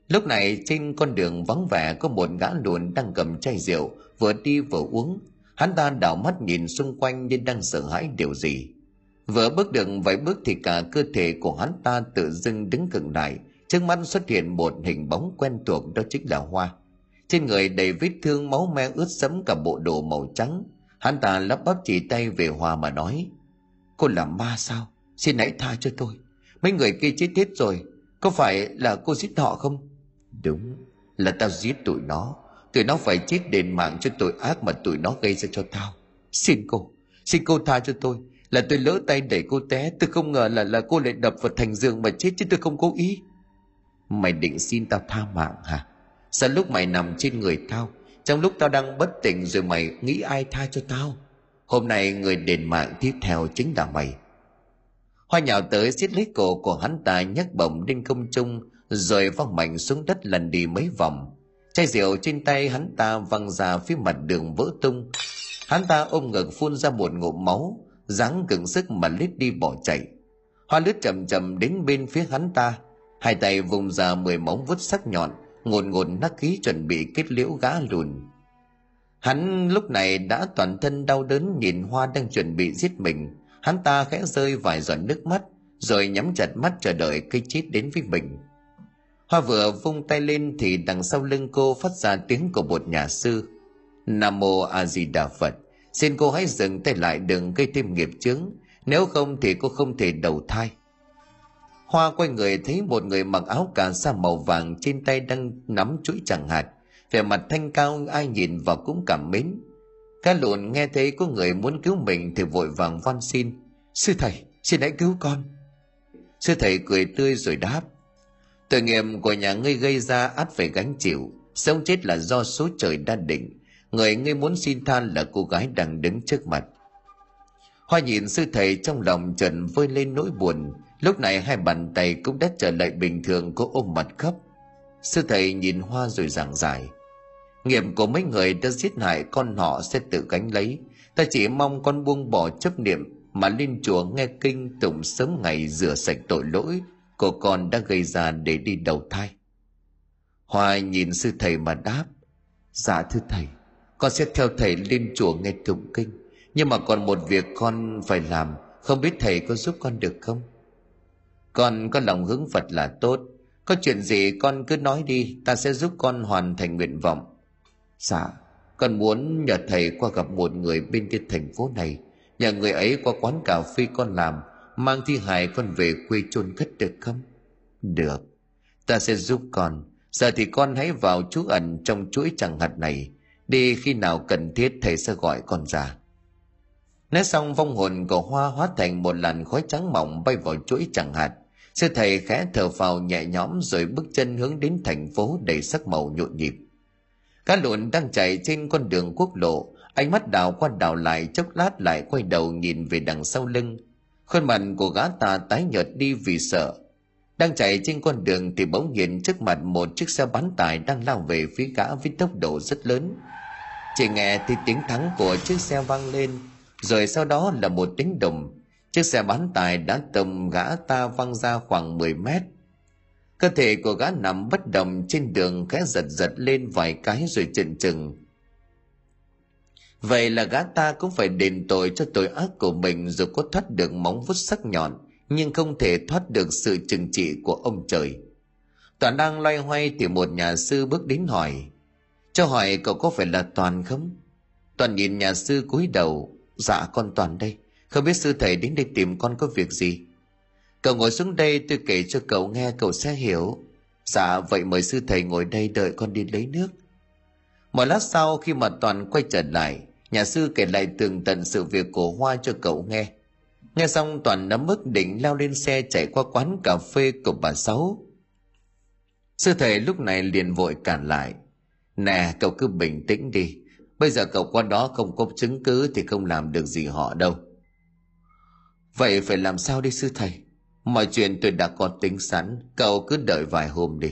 Lúc này trên con đường vắng vẻ có một gã lùn đang cầm chai rượu, vừa đi vừa uống. Hắn ta đảo mắt nhìn xung quanh như đang sợ hãi điều gì. Vừa bước được vài bước thì cả cơ thể của hắn ta tự dưng đứng cứng lại trước mắt xuất hiện một hình bóng quen thuộc, đó chính là hoa. Trên người đầy vết thương máu me ướt sẫm cả bộ đồ màu trắng. Hắn ta lắp bắp chỉ tay về hoa mà nói, cô là ma sao? Xin hãy tha cho tôi. Mấy người kia chết hết rồi, có phải là cô giết họ không? Đúng, là tao giết tụi nó. Tụi nó phải chết đền mạng cho tội ác mà tụi nó gây ra cho tao. Xin cô xin cô tha cho tôi. Là tôi lỡ tay đẩy cô té, tôi không ngờ là là cô lại đập vào thành giường mà chết chứ tôi không cố ý mày định xin tao tha mạng hả? Sao lúc mày nằm trên người tao, trong lúc tao đang bất tỉnh rồi mày nghĩ ai tha cho tao? Hôm nay người đền mạng tiếp theo chính là mày. Hoa nhào tới xiết lấy cổ của hắn ta nhấc bổng lên không trung, rồi văng mạnh xuống đất lần đi mấy vòng. Chai rượu trên tay hắn ta văng ra phía mặt đường vỡ tung. Hắn ta ôm ngực phun ra một ngụm máu, dáng cứng sức mà lết đi bỏ chạy. Hoa lướt chậm chậm đến bên phía hắn ta hai tay vùng ra mười móng vuốt sắc nhọn, ngồn ngồn nắc khí chuẩn bị kết liễu gã lùn. Hắn lúc này đã toàn thân đau đớn nhìn hoa đang chuẩn bị giết mình. Hắn ta khẽ rơi vài giọt nước mắt, rồi nhắm chặt mắt chờ đợi cây chết đến với mình. Hoa vừa vung tay lên thì đằng sau lưng cô phát ra tiếng của một nhà sư. Nam mô a di đà phật. Xin cô hãy dừng tay lại đừng gây thêm nghiệp chướng. Nếu không thì cô không thể đầu thai hoa quay người thấy một người mặc áo cà sa màu vàng trên tay đang nắm chuỗi chẳng hạt vẻ mặt thanh cao, ai nhìn vào cũng cảm mến. Cá lộn nghe thấy có người muốn cứu mình thì vội vàng van xin, sư thầy, xin hãy cứu con. Sư thầy cười tươi rồi đáp, tội nghiệp của nhà ngươi gây ra át phải gánh chịu, sống chết là do số trời đã định. Người ngươi muốn xin than là cô gái đang đứng trước mặt. Hoa nhìn sư thầy trong lòng trần vơi lên nỗi buồn lúc này hai bàn tay cũng đã trở lại bình thường cô ôm mặt khóc sư thầy nhìn hoa rồi giảng giải. Nghiệp của mấy người đã giết hại con họ sẽ tự gánh lấy. Ta chỉ mong con buông bỏ chấp niệm mà lên chùa nghe kinh tụng sớm ngày rửa sạch tội lỗi của con đã gây ra để đi đầu thai. Hoa nhìn sư thầy mà đáp dạ thưa thầy, con sẽ theo thầy lên chùa nghe tụng kinh. Nhưng mà còn một việc con phải làm, không biết thầy có giúp con được không? Con có lòng hướng phật là tốt. Có chuyện gì con cứ nói đi, ta sẽ giúp con hoàn thành nguyện vọng. Dạ con muốn nhờ thầy qua gặp một người bên cái thành phố này. Nhờ người ấy qua quán cà phê con làm, mang thi hài con về quê chôn cất được không? Được. Ta sẽ giúp con. Giờ thì con hãy vào trú ẩn trong chuỗi chẳng hạt này. Đi khi nào cần thiết thầy sẽ gọi con ra. Nói xong vong hồn của hoa hóa thành một làn khói trắng mỏng bay vào chuỗi chẳng hạt sư thầy khẽ thở phào nhẹ nhõm rồi bước chân hướng đến thành phố đầy sắc màu nhộn nhịp. Cá lộn đang chạy trên con đường quốc lộ, ánh mắt đảo qua đảo lại chốc lát lại quay đầu nhìn về đằng sau lưng. Khuôn mặt của gã ta tái nhợt đi vì sợ. Đang chạy trên con đường thì bỗng nhiên trước mặt một chiếc xe bán tải đang lao về phía gã với tốc độ rất lớn. Chỉ nghe thì tiếng thắng của chiếc xe vang lên, rồi sau đó là một tiếng đùng chiếc xe bán tải đã tầm gã ta văng ra khoảng 10 mét. Cơ thể của gã nằm bất động trên đường khẽ giật giật lên vài cái rồi chừng chừng vậy là gã ta cũng phải đền tội cho tội ác của mình dù có thoát được móng vuốt sắc nhọn, nhưng không thể thoát được sự trừng trị của ông trời. Toàn đang loay hoay thì một nhà sư bước đến hỏi, cho hỏi cậu có phải là toàn không? Toàn nhìn nhà sư cúi đầu dạ con toàn đây không biết sư thầy đến đây tìm con có việc gì. Cậu ngồi xuống đây, tôi kể cho cậu nghe, cậu sẽ hiểu. Dạ vậy mời sư thầy ngồi đây đợi con đi lấy nước. Một lát sau, khi mà toàn quay trở lại, nhà sư kể lại tường tận sự việc của hoa cho cậu nghe. Nghe xong, toàn nắm mức định leo lên xe chạy qua quán cà phê của bà sáu. Sư thầy lúc này liền vội cản lại. Nè, cậu cứ bình tĩnh đi. Bây giờ cậu qua đó không có chứng cứ thì không làm được gì họ đâu vậy phải làm sao đi sư thầy? Mọi chuyện tôi đã có tính sẵn, cậu cứ đợi vài hôm đi.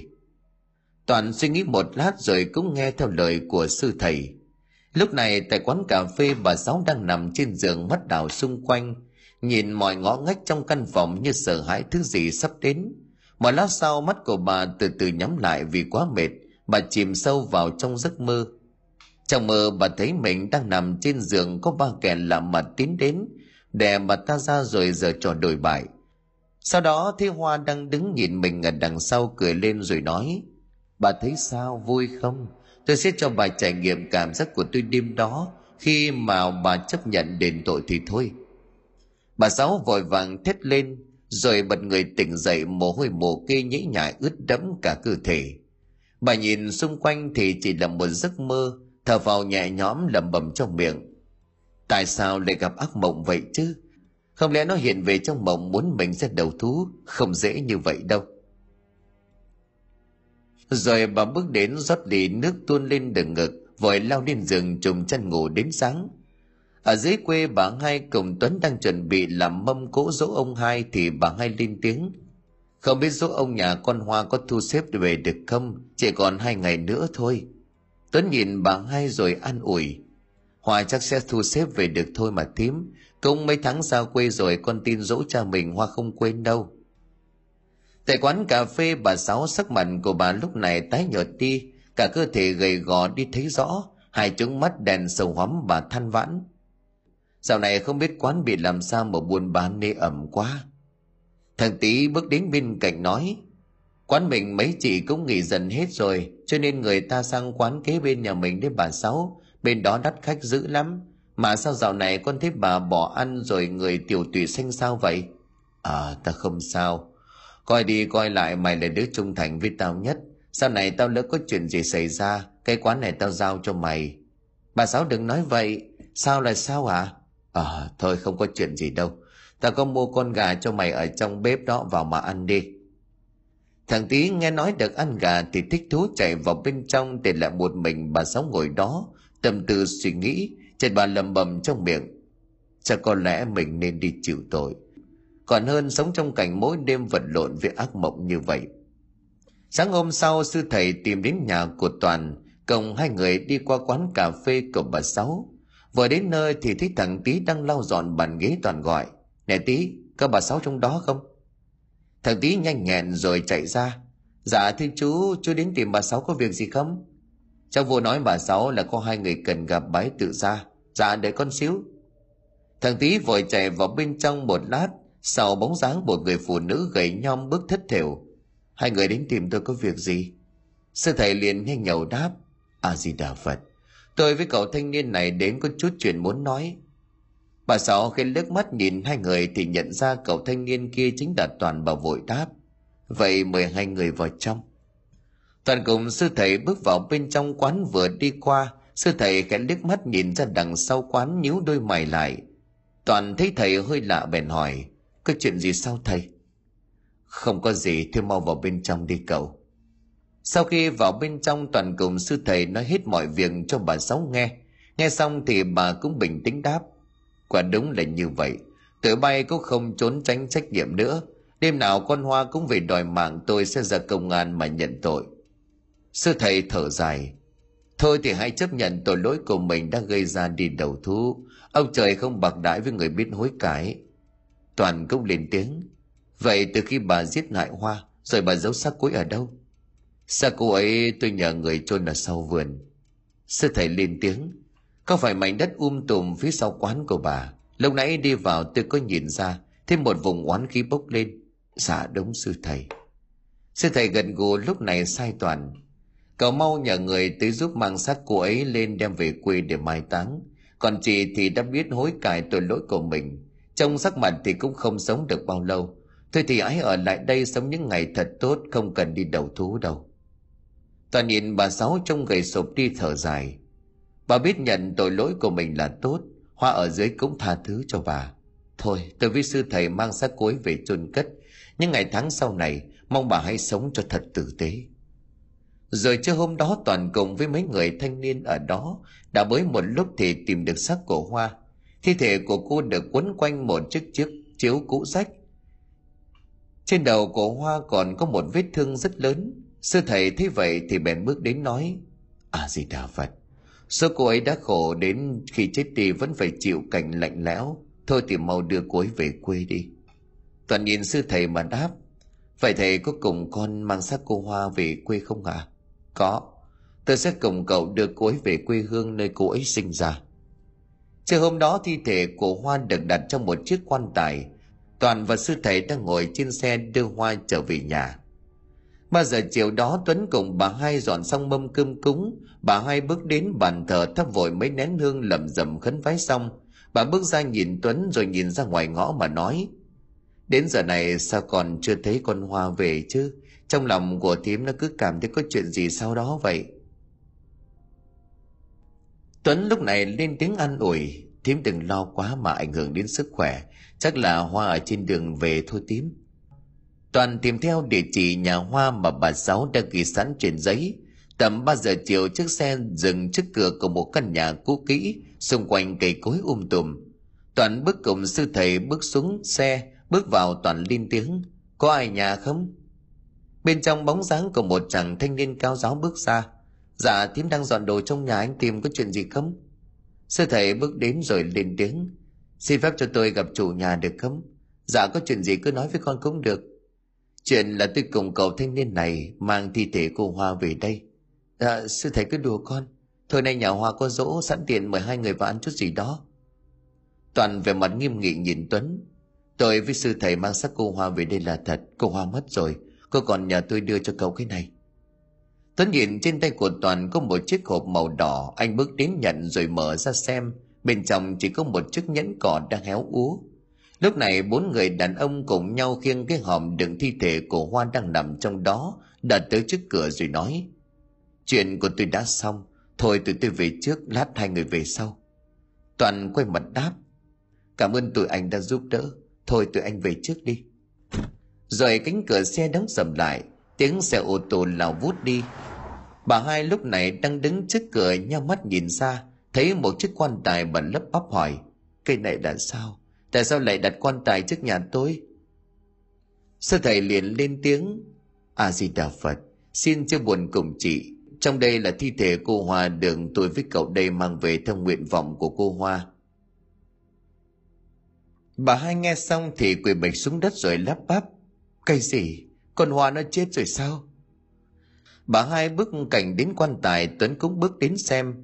Toàn suy nghĩ một lát rồi cũng nghe theo lời của sư thầy. Lúc này tại quán cà phê bà sáu đang nằm trên giường mắt đảo xung quanh, nhìn mọi ngõ ngách trong căn phòng như sợ hãi thứ gì sắp đến. Một lát sau mắt của bà từ từ nhắm lại vì quá mệt, bà chìm sâu vào trong giấc mơ. Trong mơ bà thấy mình đang nằm trên giường có ba kẻ lạ mặt tiến đến đè bà ta ra rồi giờ trò đổi bại. Sau đó thấy hoa đang đứng nhìn mình ở đằng sau cười lên rồi nói, bà thấy sao, vui không? Tôi sẽ cho bà trải nghiệm cảm giác của tôi đêm đó. Khi mà bà chấp nhận đền tội thì thôi. Bà sáu vội vàng thét lên, rồi bật người tỉnh dậy, mồ hôi mồ kê nhễ nhại ướt đẫm cả cơ thể. Bà nhìn xung quanh thì chỉ là một giấc mơ, thở vào nhẹ nhõm lẩm bẩm trong miệng tại sao lại gặp ác mộng vậy chứ? Không lẽ nó hiện về trong mộng muốn mình sẽ đầu thú? Không dễ như vậy đâu. Rồi bà bước đến rót đi nước tuôn lên đường ngực, vội lao lên giường trùm chân ngủ đến sáng. Ở dưới quê bà hai cùng tuấn đang chuẩn bị làm mâm cỗ dỗ ông hai thì bà hai lên tiếng. Không biết dỗ ông nhà con hoa có thu xếp về được không? Chỉ còn hai ngày nữa thôi. Tuấn nhìn bà hai rồi an ủi. Hòa chắc sẽ thu xếp về được thôi mà thím. Cũng mấy tháng xa quê rồi con tin dỗ cha mình hoa không quên đâu. Tại quán cà phê bà sáu sắc mặt của bà lúc này tái nhợt đi. Cả cơ thể gầy gò đi thấy rõ hai trứng mắt đèn sầu hóm bà than vãn. Dạo này không biết quán bị làm sao mà buồn bán nê ẩm quá. Thằng tí bước đến bên cạnh nói, quán mình mấy chị cũng nghỉ dần hết rồi, cho nên người ta sang quán kế bên nhà mình để bà Sáu, bên đó đắt khách dữ lắm. Mà sao dạo này con thấy bà bỏ ăn rồi người tiểu tùy xanh sao vậy? À, ta không sao. Coi đi coi lại mày là đứa trung thành với tao nhất. Sau này tao lỡ có chuyện gì xảy ra, cái quán này tao giao cho mày. Bà Sáu đừng nói vậy, sao là sao ạ? À? à thôi không có chuyện gì đâu. Tao có mua con gà cho mày ở trong bếp đó vào mà ăn đi. Thằng tí nghe nói được ăn gà thì thích thú chạy vào bên trong để lại một mình bà Sáu ngồi đó, tâm tư suy nghĩ, chợt bà lầm bầm trong miệng. Chắc có lẽ mình nên đi chịu tội. Còn hơn sống trong cảnh mỗi đêm vật lộn với ác mộng như vậy. Sáng hôm sau, sư thầy tìm đến nhà của Toàn, cùng hai người đi qua quán cà phê của bà Sáu vừa đến nơi thì thấy thằng tí đang lau dọn bàn ghế toàn gọi nè tí có bà sáu trong đó không thằng tí nhanh nhẹn rồi chạy ra dạ thưa chú chú đến tìm bà sáu có việc gì không cháu vô nói bà sáu là có hai người cần gặp bái tự ra dạ để con xíu thằng tí vội chạy vào bên trong một lát, sau bóng dáng một người phụ nữ gầy nhom bước thất thểu hai người đến tìm tôi có việc gì sư thầy liền nhanh nhậu đáp, a di đà phật, Tôi với cậu thanh niên này đến có chút chuyện muốn nói. Bà Sáu khi lướt mắt nhìn hai người thì nhận ra cậu thanh niên kia chính là Toàn bảo vội đáp. Vậy mời hai người vào trong. Toàn cùng sư thầy bước vào bên trong quán vừa đi qua, sư thầy khẽ liếc mắt nhìn ra đằng sau quán nhíu đôi mày lại. Toàn thấy thầy hơi lạ bèn hỏi, có chuyện gì sao thầy? Không có gì, thôi mau vào bên trong đi cậu. Sau khi vào bên trong toàn cùng sư thầy nói hết mọi việc cho bà Sáu nghe. Nghe xong thì bà cũng bình tĩnh đáp. Quả đúng là như vậy. Tụi bay cũng không trốn tránh trách nhiệm nữa. Đêm nào con Hoa cũng về đòi mạng tôi sẽ ra công an mà nhận tội. Sư thầy thở dài. Thôi thì hãy chấp nhận tội lỗi của mình đã gây ra đi đầu thú. Ông trời không bạc đãi với người biết hối cải. Toàn cũng lên tiếng. Vậy từ khi bà giết hại Hoa, rồi bà giấu xác cuối ở đâu? Xác cô ấy tôi nhờ người chôn ở sau vườn. Sư thầy lên tiếng. Có phải mảnh đất um tùm phía sau quán của bà? Lúc nãy đi vào tôi có nhìn ra thêm một vùng oán khí bốc lên. Dạ đúng sư thầy. Sư thầy gần gù lúc này sai toàn. Cậu mau nhờ người tới giúp mang xác cô ấy lên đem về quê để mai táng. Còn chị thì đã biết hối cải tội lỗi của mình. Trong sắc mặt thì cũng không sống được bao lâu. Thôi thì hãy ở lại đây sống những ngày thật tốt không cần đi đầu thú đâu. Toàn nhìn bà Sáu trông gầy sụp đi thở dài. Bà biết nhận tội lỗi của mình là tốt, Hoa ở dưới cũng tha thứ cho bà. Thôi, tôi với sư thầy mang xác cuối về chôn cất. Những ngày tháng sau này, mong bà hãy sống cho thật tử tế. Rồi trưa hôm đó Toàn cùng với mấy người thanh niên ở đó, đã mới một lúc thì tìm được xác của Hoa. Thi thể của cô được quấn quanh một chiếc chiếc chiếu cũ rách. Trên đầu của Hoa còn có một vết thương rất lớn. Sư thầy thấy vậy thì bèn bước đến nói À gì đà Phật, Số cô ấy đã khổ đến khi chết đi vẫn phải chịu cảnh lạnh lẽo Thôi thì mau đưa cô ấy về quê đi Toàn nhìn sư thầy mà đáp, Vậy thầy có cùng con mang xác cô Hoa về quê không ạ? À? Có Tôi sẽ cùng cậu đưa cô ấy về quê hương nơi cô ấy sinh ra Chiều hôm đó thi thể của Hoa được đặt trong một chiếc quan tài Toàn và sư thầy đang ngồi trên xe đưa Hoa trở về nhà Ba giờ chiều đó Tuấn cùng bà hai dọn xong mâm cơm cúng, bà hai bước đến bàn thờ thắp vội mấy nén hương lầm rầm khấn vái xong. Bà bước ra nhìn Tuấn rồi nhìn ra ngoài ngõ mà nói. Đến giờ này sao còn chưa thấy con Hoa về chứ? Trong lòng của thím nó cứ cảm thấy có chuyện gì sau đó vậy. Tuấn lúc này lên tiếng an ủi, thím đừng lo quá mà ảnh hưởng đến sức khỏe, chắc là Hoa ở trên đường về thôi tím. Toàn tìm theo địa chỉ nhà hoa mà bà Sáu đã ghi sẵn trên giấy. Tầm 3 giờ chiều chiếc xe dừng trước cửa của một căn nhà cũ kỹ, xung quanh cây cối um tùm. Toàn bước cùng sư thầy bước xuống xe, bước vào Toàn lên tiếng. Có ai nhà không? Bên trong bóng dáng của một chàng thanh niên cao giáo bước ra. Dạ tím đang dọn đồ trong nhà anh tìm có chuyện gì không? Sư thầy bước đến rồi lên tiếng. Xin phép cho tôi gặp chủ nhà được không? Dạ có chuyện gì cứ nói với con cũng được. Chuyện là tôi cùng cậu thanh niên này mang thi thể cô Hoa về đây. À, sư thầy cứ đùa con. Thôi nay nhà Hoa có dỗ sẵn tiện mời hai người vào ăn chút gì đó. Toàn về mặt nghiêm nghị nhìn Tuấn. Tôi với sư thầy mang xác cô Hoa về đây là thật. Cô Hoa mất rồi. Cô còn nhờ tôi đưa cho cậu cái này. Tuấn nhìn trên tay của Toàn có một chiếc hộp màu đỏ. Anh bước đến nhận rồi mở ra xem. Bên trong chỉ có một chiếc nhẫn cỏ đang héo úa. Lúc này bốn người đàn ông cùng nhau khiêng cái hòm đựng thi thể của Hoa đang nằm trong đó, đặt tới trước cửa rồi nói. Chuyện của tôi đã xong, thôi tụi tôi về trước, lát hai người về sau. Toàn quay mặt đáp. Cảm ơn tụi anh đã giúp đỡ, thôi tụi anh về trước đi. Rồi cánh cửa xe đóng sầm lại, tiếng xe ô tô lao vút đi. Bà hai lúc này đang đứng trước cửa nhau mắt nhìn ra, thấy một chiếc quan tài bẩn lấp bắp hỏi. Cây này là sao? Tại sao lại đặt quan tài trước nhà tôi? Sư thầy liền lên tiếng. A-di-đà Phật, xin chưa buồn cùng chị. Trong đây là thi thể cô Hoa đường tôi với cậu đây mang về theo nguyện vọng của cô Hoa. Bà hai nghe xong thì quỳ bịch xuống đất rồi lắp bắp. Cái gì? Con Hoa nó chết rồi sao? Bà hai bước cảnh đến quan tài Tuấn cũng bước đến xem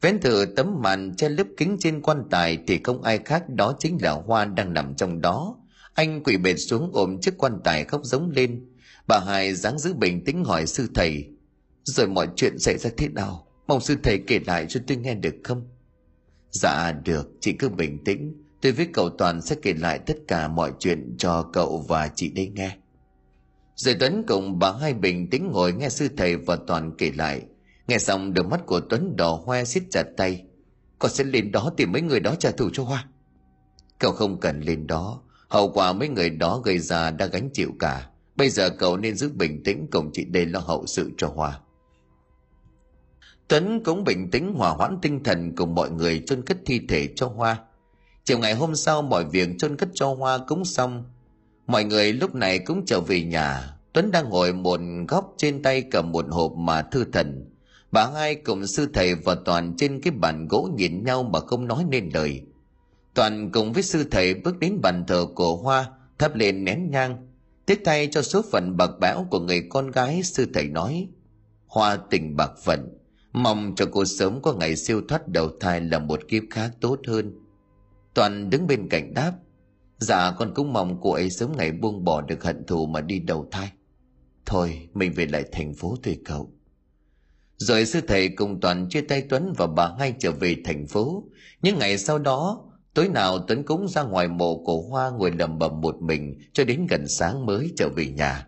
Vén thử tấm màn che lớp kính trên quan tài thì không ai khác đó chính là Hoa đang nằm trong đó. Anh quỳ bệt xuống ôm chiếc quan tài khóc giống lên. Bà Hai dáng giữ bình tĩnh hỏi sư thầy. Rồi mọi chuyện xảy ra thế nào? Mong sư thầy kể lại cho tôi nghe được không? Dạ được, chị cứ bình tĩnh. Tôi với cậu Toàn sẽ kể lại tất cả mọi chuyện cho cậu và chị đây nghe. Rồi Tuấn cùng bà Hai bình tĩnh ngồi nghe sư thầy và Toàn kể lại Nghe xong, đôi mắt của Tuấn đỏ hoe siết chặt tay. Con sẽ lên đó tìm mấy người đó trả thù cho Hoa. Cậu không cần lên đó. Hậu quả mấy người đó gây ra đã gánh chịu cả. Bây giờ cậu nên giữ bình tĩnh cùng chị đây lo hậu sự cho Hoa. Tuấn cũng bình tĩnh hòa hoãn tinh thần cùng mọi người chôn cất thi thể cho Hoa. Chiều ngày hôm sau, mọi việc chôn cất cho Hoa cũng xong. Mọi người lúc này cũng trở về nhà. Tuấn đang ngồi một góc trên tay cầm một hộp mà thư thần. bà hai cùng sư thầy và toàn trên cái bàn gỗ nhìn nhau mà không nói nên lời. Toàn cùng với sư thầy bước đến bàn thờ cổ hoa, thắp lên nén nhang tiếc thay cho số phận bạc bẽo của người con gái, sư thầy nói, hoa tình bạc phận, mong cho cô sớm có ngày siêu thoát đầu thai là một kiếp khác tốt hơn. Toàn đứng bên cạnh đáp dạ con cũng mong cô ấy sớm ngày buông bỏ được hận thù mà đi đầu thai thôi, mình về lại thành phố thôi cậu. Rồi sư thầy cùng toàn chia tay tuấn và bà hai trở về thành phố. Những ngày sau đó, tối nào tuấn cũng ra ngoài mộ cổ hoa ngồi lầm bầm một mình cho đến gần sáng mới trở về nhà.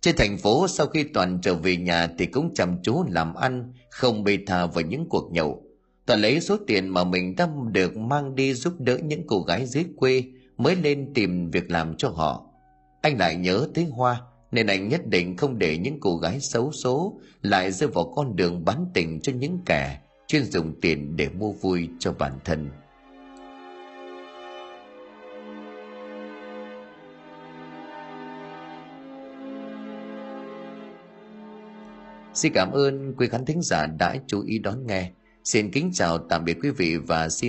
Trên thành phố, sau khi toàn trở về nhà thì cũng chăm chú làm ăn, không bê tha vào những cuộc nhậu. Toàn lấy số tiền mà mình đã được mang đi giúp đỡ những cô gái dưới quê mới lên tìm việc làm cho họ. Anh lại nhớ tới hoa nên anh nhất định không để những cô gái xấu số lại rơi vào con đường bán tình cho những kẻ chuyên dùng tiền để mua vui cho bản thân Xin cảm ơn quý khán thính giả đã chú ý đón nghe. Xin kính chào, tạm biệt quý vị và xin